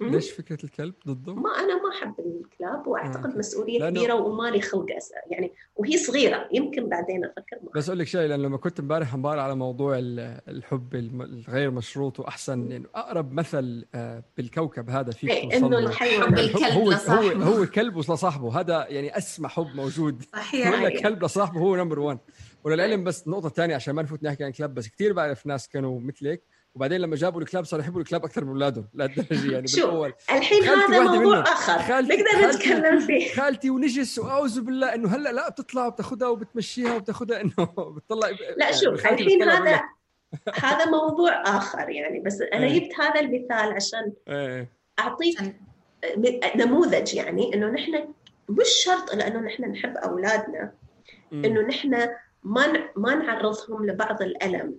ليش فكرة الكلب ضده؟ ما أنا ما أحب الكلاب وأعتقد آه. مسؤولية لأنه... كبيرة ومالي خلق يعني وهي صغيرة يمكن بعدين أفكر معها. بس أقول لك شيء لأن لما كنت امبارح أمبارح على موضوع الحب الغير مشروط وأحسن يعني أقرب مثل آه، بالكوكب هذا فيك إيه إنه الحيوان. الكلب هو هو هو كلب لصاحبه هذا يعني أسمى حب موجود. صحيح. ولا كلب لصاحبه هو نمبر 1 وللعلم بس نقطة ثانية عشان ما نفوت نحكي عن كلاب بس كثير بعرف ناس كانوا مثلك وبعدين لما جابوا الكلاب صاروا يحبوا الكلاب أكثر من أولادهم لهالدرجة يعني بالأول. الحين هذا موضوع آخر. خالتي نقدر نتكلم فيه. خالتي ونجس وأعوذ بالله إنه هلأ لا بتطلع وبتاخذها وبتمشيها وبتاخذها إنه بتطلع لا شوف الحين هذا هذا موضوع آخر يعني بس أنا إيه. جبت هذا المثال عشان إيه. أعطيك نموذج يعني إنه نحن مش شرط لأنه نحن نحب أولادنا إنه نحن ما ما نعرضهم لبعض الألم.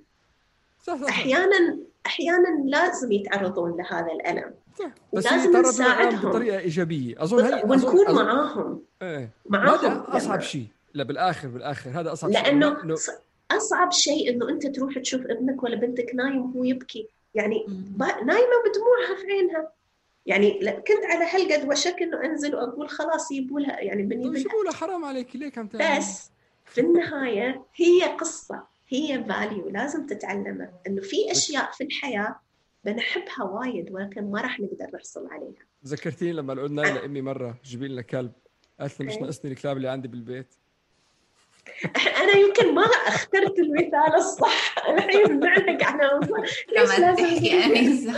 صح أحيانا أحيانا لازم يتعرضون لهذا الألم. صح بس لازم نساعدهم. بطريقة إيجابية. أظن هي ونكون أظن معاهم. إيه. معاهم أصعب شيء. لا بالآخر بالآخر. هذا أصعب شيء. لأنه أصعب شيء إنه أنت تروح تشوف ابنك ولا بنتك نايم وهو يبكي. يعني نايمة بدموعها في عينها. يعني كنت على هالقد وشك إنه أنزل وأقول خلاص يبوا لها يعني بني شو حرام عليك. ليه كم بس في النهاية هي قصة هي فاليو لازم تتعلمه إنه في أشياء في الحياة بنحبها وايد ولكن ما راح نقدر نحصل عليها. ذكرتيني لما قلنا لأمي مرة جيبي لنا كلب. قالت لي مش ناقصني الكلاب اللي عندي بالبيت. أنا يمكن ما اخترت المثال الصح. الحين نعلق على ليش لازم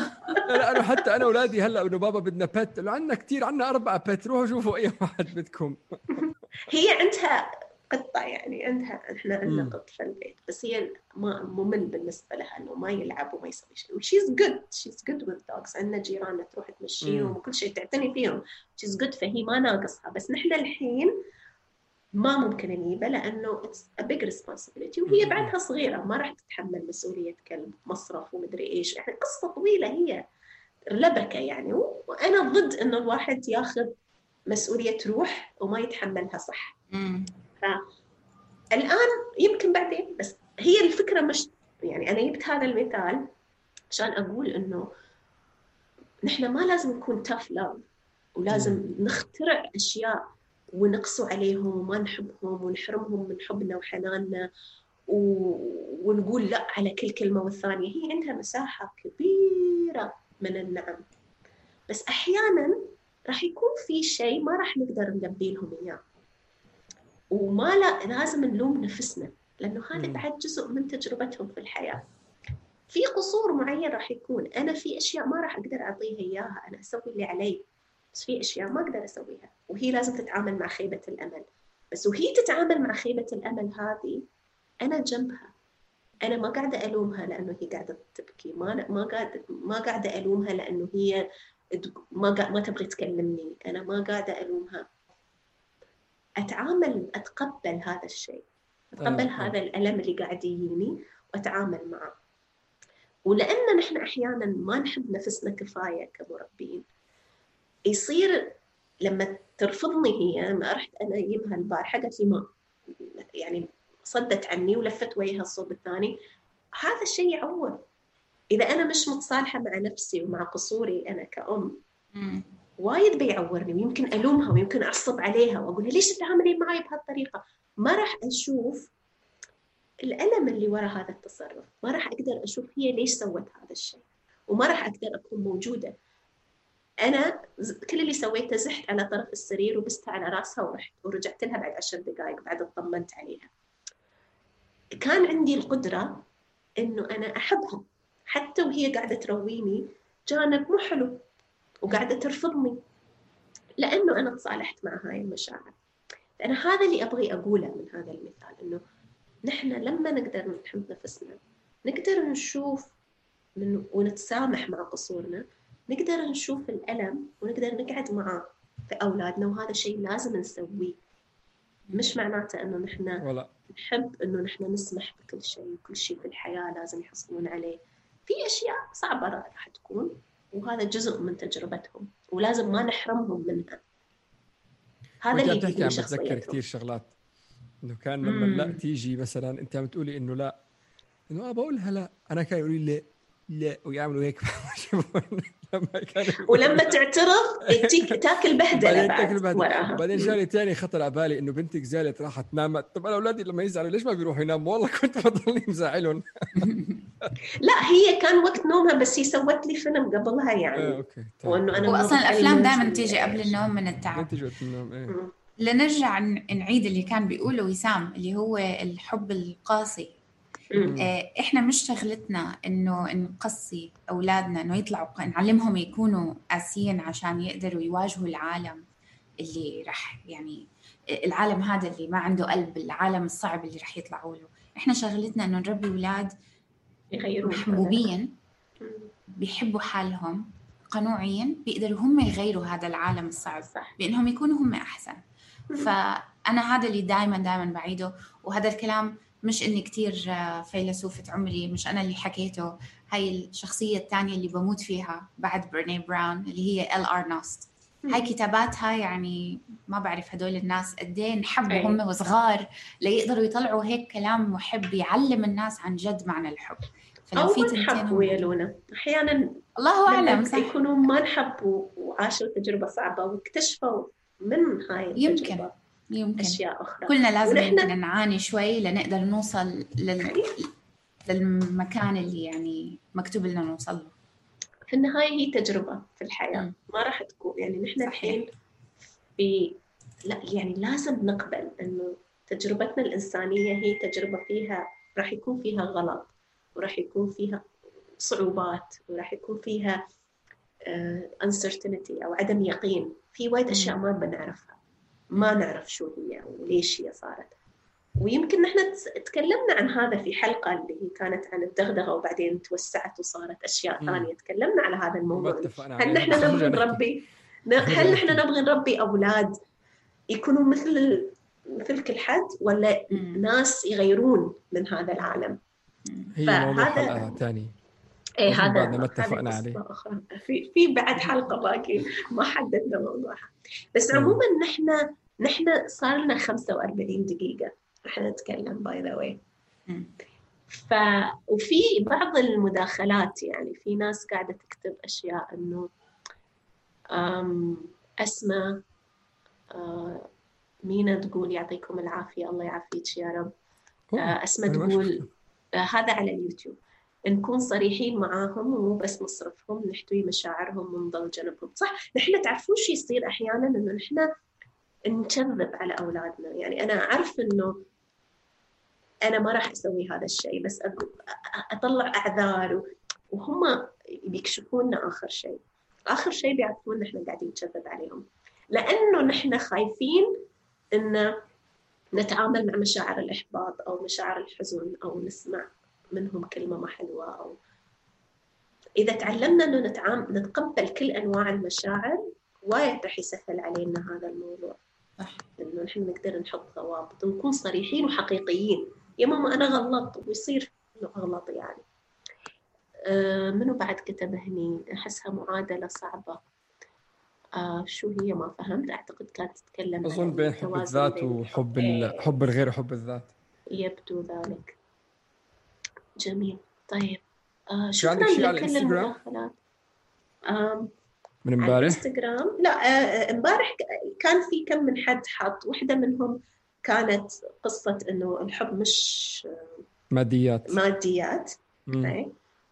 لا أنا حتى أنا أولادي هلأ إنه بابا بدنا pet لو عندنا كثير عندنا أربعة pet روحوا شوفوا أي واحد بدكم. هي عندها قطة يعني عندها إحنا عندنا قط في البيت بس هي ما ممل بالنسبة لها إنه ما يلعب وما يسوي شيء و she's good she's good with dogs عندنا جيراننا تروح تمشيهم وكل شيء تعتني فيهم she's good فهي ما ناقصها بس نحن الحين ما ممكن نجيبه لأنه it's a big responsibility وهي بعدها صغيرة ما راح تتحمل مسؤولية كلب مصرف ومدري إيش يعني قصة طويلة هي لبكة يعني وأنا ضد إنه الواحد ياخذ مسؤولية روح وما يتحملها صح. فالان يمكن بعدين بس هي الفكرة مش يعني أنا جبت هذا المثال عشان أقول إنه نحن ما لازم نكون تاف لاف ولازم نخترع أشياء ونقسو عليهم وما نحبهم ونحرمهم من حبنا وحناننا و... ونقول لأ على كل كلمة والثانية. هي عندها مساحة كبيرة من النعم. بس أحيانا راح يكون في شيء ما راح نقدر نلبي لهم إياه. وما لا لازم نلوم نفسنا لأنه هذا بعد جزء من تجربتهم في الحياة. في قصور معين راح يكون أنا في أشياء ما راح أقدر أعطيها إياها أنا أسوي اللي علي بس في أشياء ما أقدر أسويها وهي لازم تتعامل مع خيبة الأمل. بس وهي تتعامل مع خيبة الأمل هذه أنا جنبها. أنا ما قاعدة ألومها لأنه هي قاعدة تبكي ما ما قاعدة ما قاعدة ألومها لأنه هي ما ما تبغي تكلمني أنا ما قاعدة ألومها. أتعامل أتقبل هذا الشيء أتقبل آه. هذا الألم اللي قاعد يجيني وأتعامل معه. ولأن نحن أحيانا ما نحب نفسنا كفاية كمربين يصير لما ترفضني هي لما رحت أنا أجيبها البارحة قالت لي ما يعني صدت عني ولفت وجهها الصوب الثاني. هذا الشيء يعور إذا أنا مش متصالحة مع نفسي ومع قصوري أنا كأم وايد بيعورني ويمكن ألومها ويمكن أعصب عليها وأقول ليش تتعاملين معي بهالطريقة؟ ما راح أشوف الألم اللي وراء هذا التصرف. ما راح أقدر أشوف هي ليش سوت هذا الشيء وما راح أقدر أكون موجودة. أنا كل اللي سويته زحت على طرف السرير وبستها على راسها ورحت ورجعت لها بعد عشر دقائق بعد اطمنت عليها. كان عندي القدرة إنه أنا احبها حتى وهي قاعدة ترويني جانب مو حلو. وقاعدة ترفضني. لأنه أنا تصالحت مع هاي المشاعر. أنا هذا اللي أبغي أقوله من هذا المثال إنه نحن لما نقدر نحب نفسنا نقدر نشوف من ونتسامح مع قصورنا نقدر نشوف الألم ونقدر نقعد معاه في أولادنا وهذا شيء لازم نسويه. مش معناته إنه نحن ولا. نحب إنه نحن نسمح بكل شيء وكل شيء في الحياة لازم يحصلون عليه. في أشياء صعبة راح تكون. وهذا جزء من تجربتهم ولازم ما نحرمهم منها. هذا اللي بتحكي عم بتذكر كثير شغلات إنه كان لما لا تيجي مثلا أنت عم تقولي إنه لا إنه آه بقولها لا. أنا كان يقولوا لي لا ويعملوا هيك لما كان ولما تعترض تاكل بهدلة بعد وراها. بعدين جالي ثاني خطر على بالي إنه بنتك زالت راحت نامت. طب أنا أولادي لما يزعلوا ليش ما بيروحوا يناموا؟ والله كنت بضلني مزعلهم. لا هي كان وقت نومها بس هي سوت لي فيلم قبلها يعني. آه، okay وإنه أنا واصلا الأفلام دائما تيجي قبل النوم من التعب. تيجي وقت النوم إيه. لنرجع نعيد اللي كان بيقوله وسام اللي هو الحب القاسي. إحنا مش شغلتنا إنه نقصي أولادنا إنه يطلعوا نعلمهم يكونوا قاسيين عشان يقدروا يواجهوا العالم اللي رح يعني العالم هذا اللي ما عنده قلب العالم الصعب اللي رح يطلعوا له. إحنا شغلتنا إنه نربي أولاد يغيروا محبوبين بيحبوا حالهم قنوعين بيقدروا هم يغيروا هذا العالم الصعب صح. بأنهم يكونوا هم أحسن. فأنا هذا اللي دائما دائما بعيده. وهذا الكلام مش إني كتير آه، فيلسوفة عمري مش أنا اللي حكيته. هاي الشخصية الثانية اللي بموت فيها بعد بريني براون اللي هي ال ار نوست هاي كتاباتها يعني ما بعرف هدول الناس قد إيه انحبوا أي. هم وصغار ليقدروا يطلعوا هيك كلام محب يعلم الناس عن جد معنى الحب. فلو في تنتين يا لونا. أحيانا الله أعلم صح. يكونوا ما نحبوا وعاشوا تجربة صعبة واكتشفوا من هاي يمكن. يمكن. أشياء أخرى. كلنا لازم ونحن- يمكن نعاني شوي لنقدر نوصل لل... للمكان اللي يعني مكتوب لنا نوصل له. في النهاية هي تجربة في الحياة. مم. ما راح تكون يعني نحن. الحين في لا يعني لازم نقبل إنه تجربتنا الإنسانية هي تجربة فيها راح يكون فيها غلط وراح يكون فيها صعوبات وراح يكون فيها آه، uncertainty أو عدم يقين. في وايد أشياء ما بنعرفها. ما نعرف شو هي وليش هي صارت. ويمكن نحن تكلمنا عن هذا في حلقة اللي هي كانت عن الدغدغة وبعدين توسعت وصارت أشياء. ثانية. تكلمنا على هذا الموضوع. هل نحن نحكي. نربي هل نحن نبغى نربي أولاد يكونوا مثل مثل كل حد ولا. ناس يغيرون من هذا العالم؟ هي فهذا- موضوع حلقه ثاني أظن هذا ما اتفقنا عليه. في في بعد حلقة باقي. ما حددنا موضوعها. بس. عموما نحن نحن صار لنا 45 دقيقة نحن نتكلم by the way. ف وفي بعض المداخلات يعني في ناس قاعدة تكتب أشياء إنه أسماء آه، مينا تقول يعطيكم العافية الله يعافيك يا رب آه، أسماء تقول. آه، هذا على اليوتيوب نكون صريحين معاهم ومو بس نصرفهم نحتوي مشاعرهم ونضل جنبهم صح نحن تعرفون شو يصير أحيانا إنه نحن نكذب على أولادنا. يعني أنا أعرف إنه أنا ما راح أسوي هذا الشيء بس أطلع أعذار وهم بيكشفونا آخر شيء. آخر شيء بيعرفون نحن قاعدين نكذب عليهم. لأنه نحن خايفين إن نتعامل مع مشاعر الإحباط أو مشاعر الحزن أو نسمع منهم كلمة ما حلوة أو إذا تعلمنا إنه نتعامل نتقبل كل أنواع المشاعر وايد راح يسهل علينا هذا الموضوع. صح. إنه نحن نقدر نحط ضوابط ونكون صريحين وحقيقيين. يا ماما أنا غلطت ويصير أغلط يعني. آه منو بعد كتب هني؟ أحسها معادلة صعبة. آه شو هي؟ ما فهمت. أعتقد كانت تتكلم أظن عن بين حب الذات وحب حب الغير وحب الذات. يبدو ذلك. جميل. طيب. آه في عندك شكرا. شيء على الانستغرام؟ من امبارح؟ الإنستغرام؟ لا آه، امبارح ك- كان في كم من حد حط واحدة منهم كانت قصة إنه الحب مش ماديات. ماديات.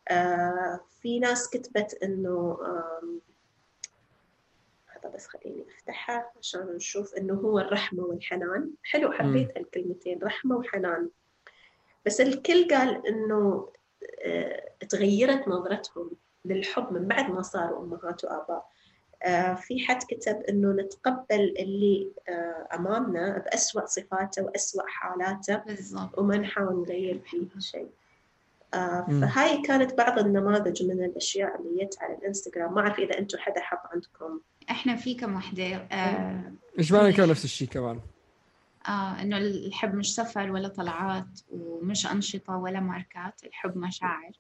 آه في ناس كتبت إنه هذا بس خليني أفتحها عشان نشوف إنه هو الرحمة والحنان. حلو حبيت الكلمتين رحمة وحنان. بس الكل قال إنه آه، تغيرت نظرتهم. للحب من بعد ما صاروا أمهات وآباء. آه، في حد كتب إنه نتقبل اللي آه، أمامنا بأسوأ صفاته وأسوأ حالاته بالضبط. وما نحاول نغير فيه شيء. آه. فهاي كانت بعض النماذج من الأشياء اللي جت على الإنستغرام. ما أعرف إذا أنتم حدا حط عندكم. إحنا في كم وحدة. آه معنى كان نفس الشيء كمان؟ آه إنه الحب مش سفر ولا طلعات ومش أنشطة ولا ماركات. الحب مشاعر.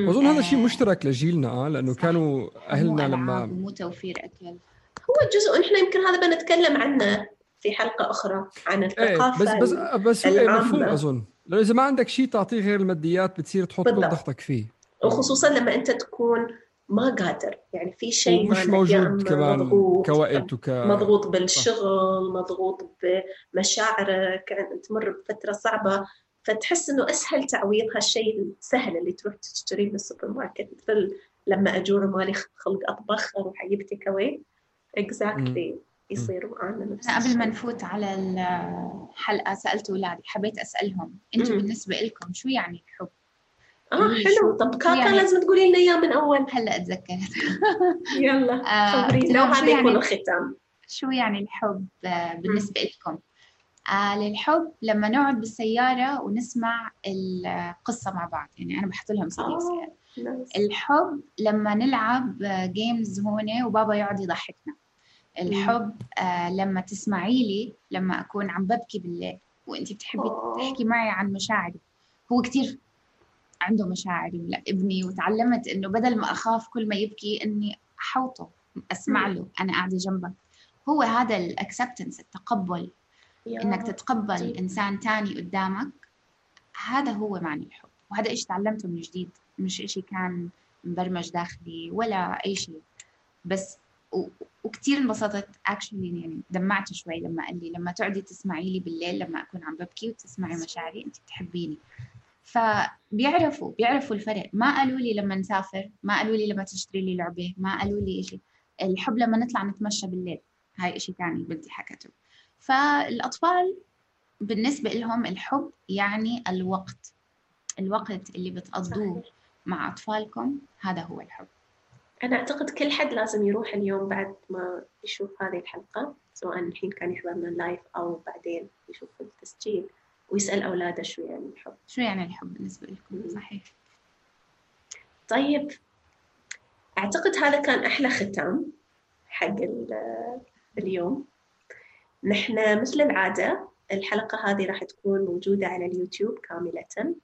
واظن هذا شيء آه. مشترك لجيلنا آه لأنه صح. كانوا مو أهلنا لما ومو توفير أكل. هو جزء نحن يمكن هذا بنتكلم عنه في حلقة أخرى عن إيه الثقافة بس بس بس هو إيه. مفهوم أظن. لأنه إذا ما عندك شيء تعطيه غير الماديات بتصير تحط كل. ضغطك فيه. وخصوصا لما أنت تكون ما قادر. يعني في شيء يا موجود كمان مضغوط. كوقت وك مضغوط بالشغل مضغوط بمشاعرك. عن- تمر بفترة صعبة. فتحس إنه أسهل تعويض هالشيء السهل اللي تروح تشتريه بالسوبر ماركت مثل لما اجوع مالي خلق أطبخ أروح أجيب take away exactly يصير معنا نفس أنا قبل ما. نفوت على الحلقة سألت أولادي حبيت أسألهم. أنتم مم. بالنسبة لكم شو يعني الحب؟ آه شو- حلو. طب كان يعني- لازم تقولي لنا إياه من أول. هلأ أتذكرت يلا آه، خبرينا. لا، شو وهذا يكون يعني- الختام. شو يعني الحب آه، بالنسبة لكم؟ آه للحب لما نقعد بالسيارة ونسمع القصة مع بعض. يعني أنا بحط لهم سي دي آه. الحب لما نلعب games هون وبابا يقعد يضحكنا. الحب آه لما تسمعي لي لما أكون عم ببكي بالليل. وأنت بتحبي آه. تحكي معي عن مشاعري. هو كتير عنده مشاعر ابني وتعلمت إنه بدل ما أخاف كل ما يبكي إني أحوطه أسمع له أنا قاعدة جنبك. هو هذا ال acceptance التقبل. إنك تتقبل جيب. إنسان تاني قدامك هذا هو معنى الحب. وهذا إيش تعلمته من جديد مش إشي كان مبرمج داخلي ولا أي شيء بس وكثير انبسطت actually يعني دمعت شوي لما قال لي لما تقعدي تسمعي لي بالليل لما أكون عم ببكي وتسمعي مشاعري انت بتحبيني. فبيعرفوا بيعرفوا الفرق. ما قالوا لي لما نسافر ما قالوا لي لما تشتري لي لعبة ما قالوا لي شيء الحب لما نطلع نتمشى بالليل هاي شيء ثاني بنتي حكته فالأطفال بالنسبة لهم الحب يعني الوقت الوقت اللي بتقضوه مع أطفالكم هذا هو الحب. أنا أعتقد كل حد لازم يروح اليوم بعد ما يشوف هذه الحلقة سواء الحين كان يحضرنا لايف أو بعدين يشوف التسجيل ويسأل أولاده شو يعني الحب. شو يعني الحب بالنسبة لكم؟ صحيح. طيب أعتقد هذا كان أحلى ختام حق اليوم. نحن مثل العادة الحلقة هذه راح تكون موجودة على اليوتيوب كاملة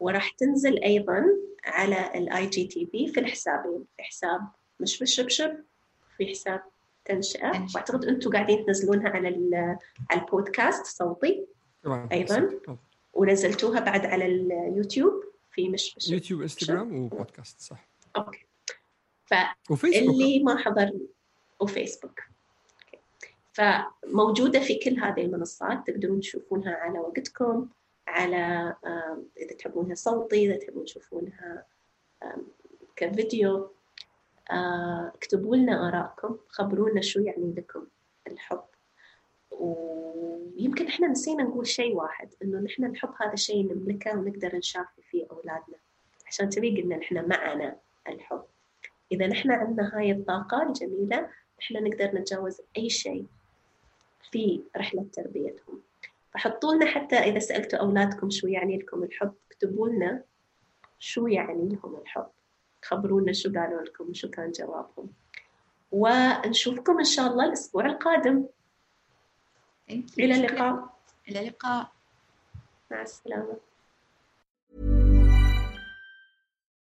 وراح تنزل أيضا على ال IGTV في الحسابين في حساب مش بالشبشب في حساب تنشئة. وأعتقد أنتم قاعدين تنزلونها على على البودكاست صوتي. أيضا. ونزلتوها بعد على اليوتيوب في مش بالشبشب يوتيوب إنستغرام وبودكاست صح. أوكي. فاللي ما حضر وفيسبوك. فموجودة في كل هذه المنصات تقدرون تشوفونها على وقتكم على إذا تحبونها صوتي إذا تحبون تشوفونها كفيديو. آه، اكتبوا لنا آرائكم خبرونا شو يعني لكم الحب. ويمكن إحنا نسينا نقول شيء واحد إنه نحن الحب هذا شيء نملكه ونقدر نشافي فيه أولادنا. عشان تبي قلنا نحن معنا الحب. إذا نحن عندنا هاي الطاقة الجميلة نحن نقدر نتجاوز أي شيء. في رحلة تربيتهم. فحطوا لنا حتى إذا سألتوا أولادكم شو يعني لكم الحب اكتبوا لنا شو يعني لهم الحب. خبرونا شو قالوا لكم وشو كان جوابهم. ونشوفكم إن شاء الله الأسبوع القادم. إلى اللقاء. إلى اللقاء. مع السلامة.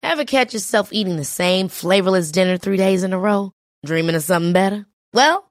Ever catch yourself eating the same flavorless dinner three days in a row? Dreaming of something better? Well,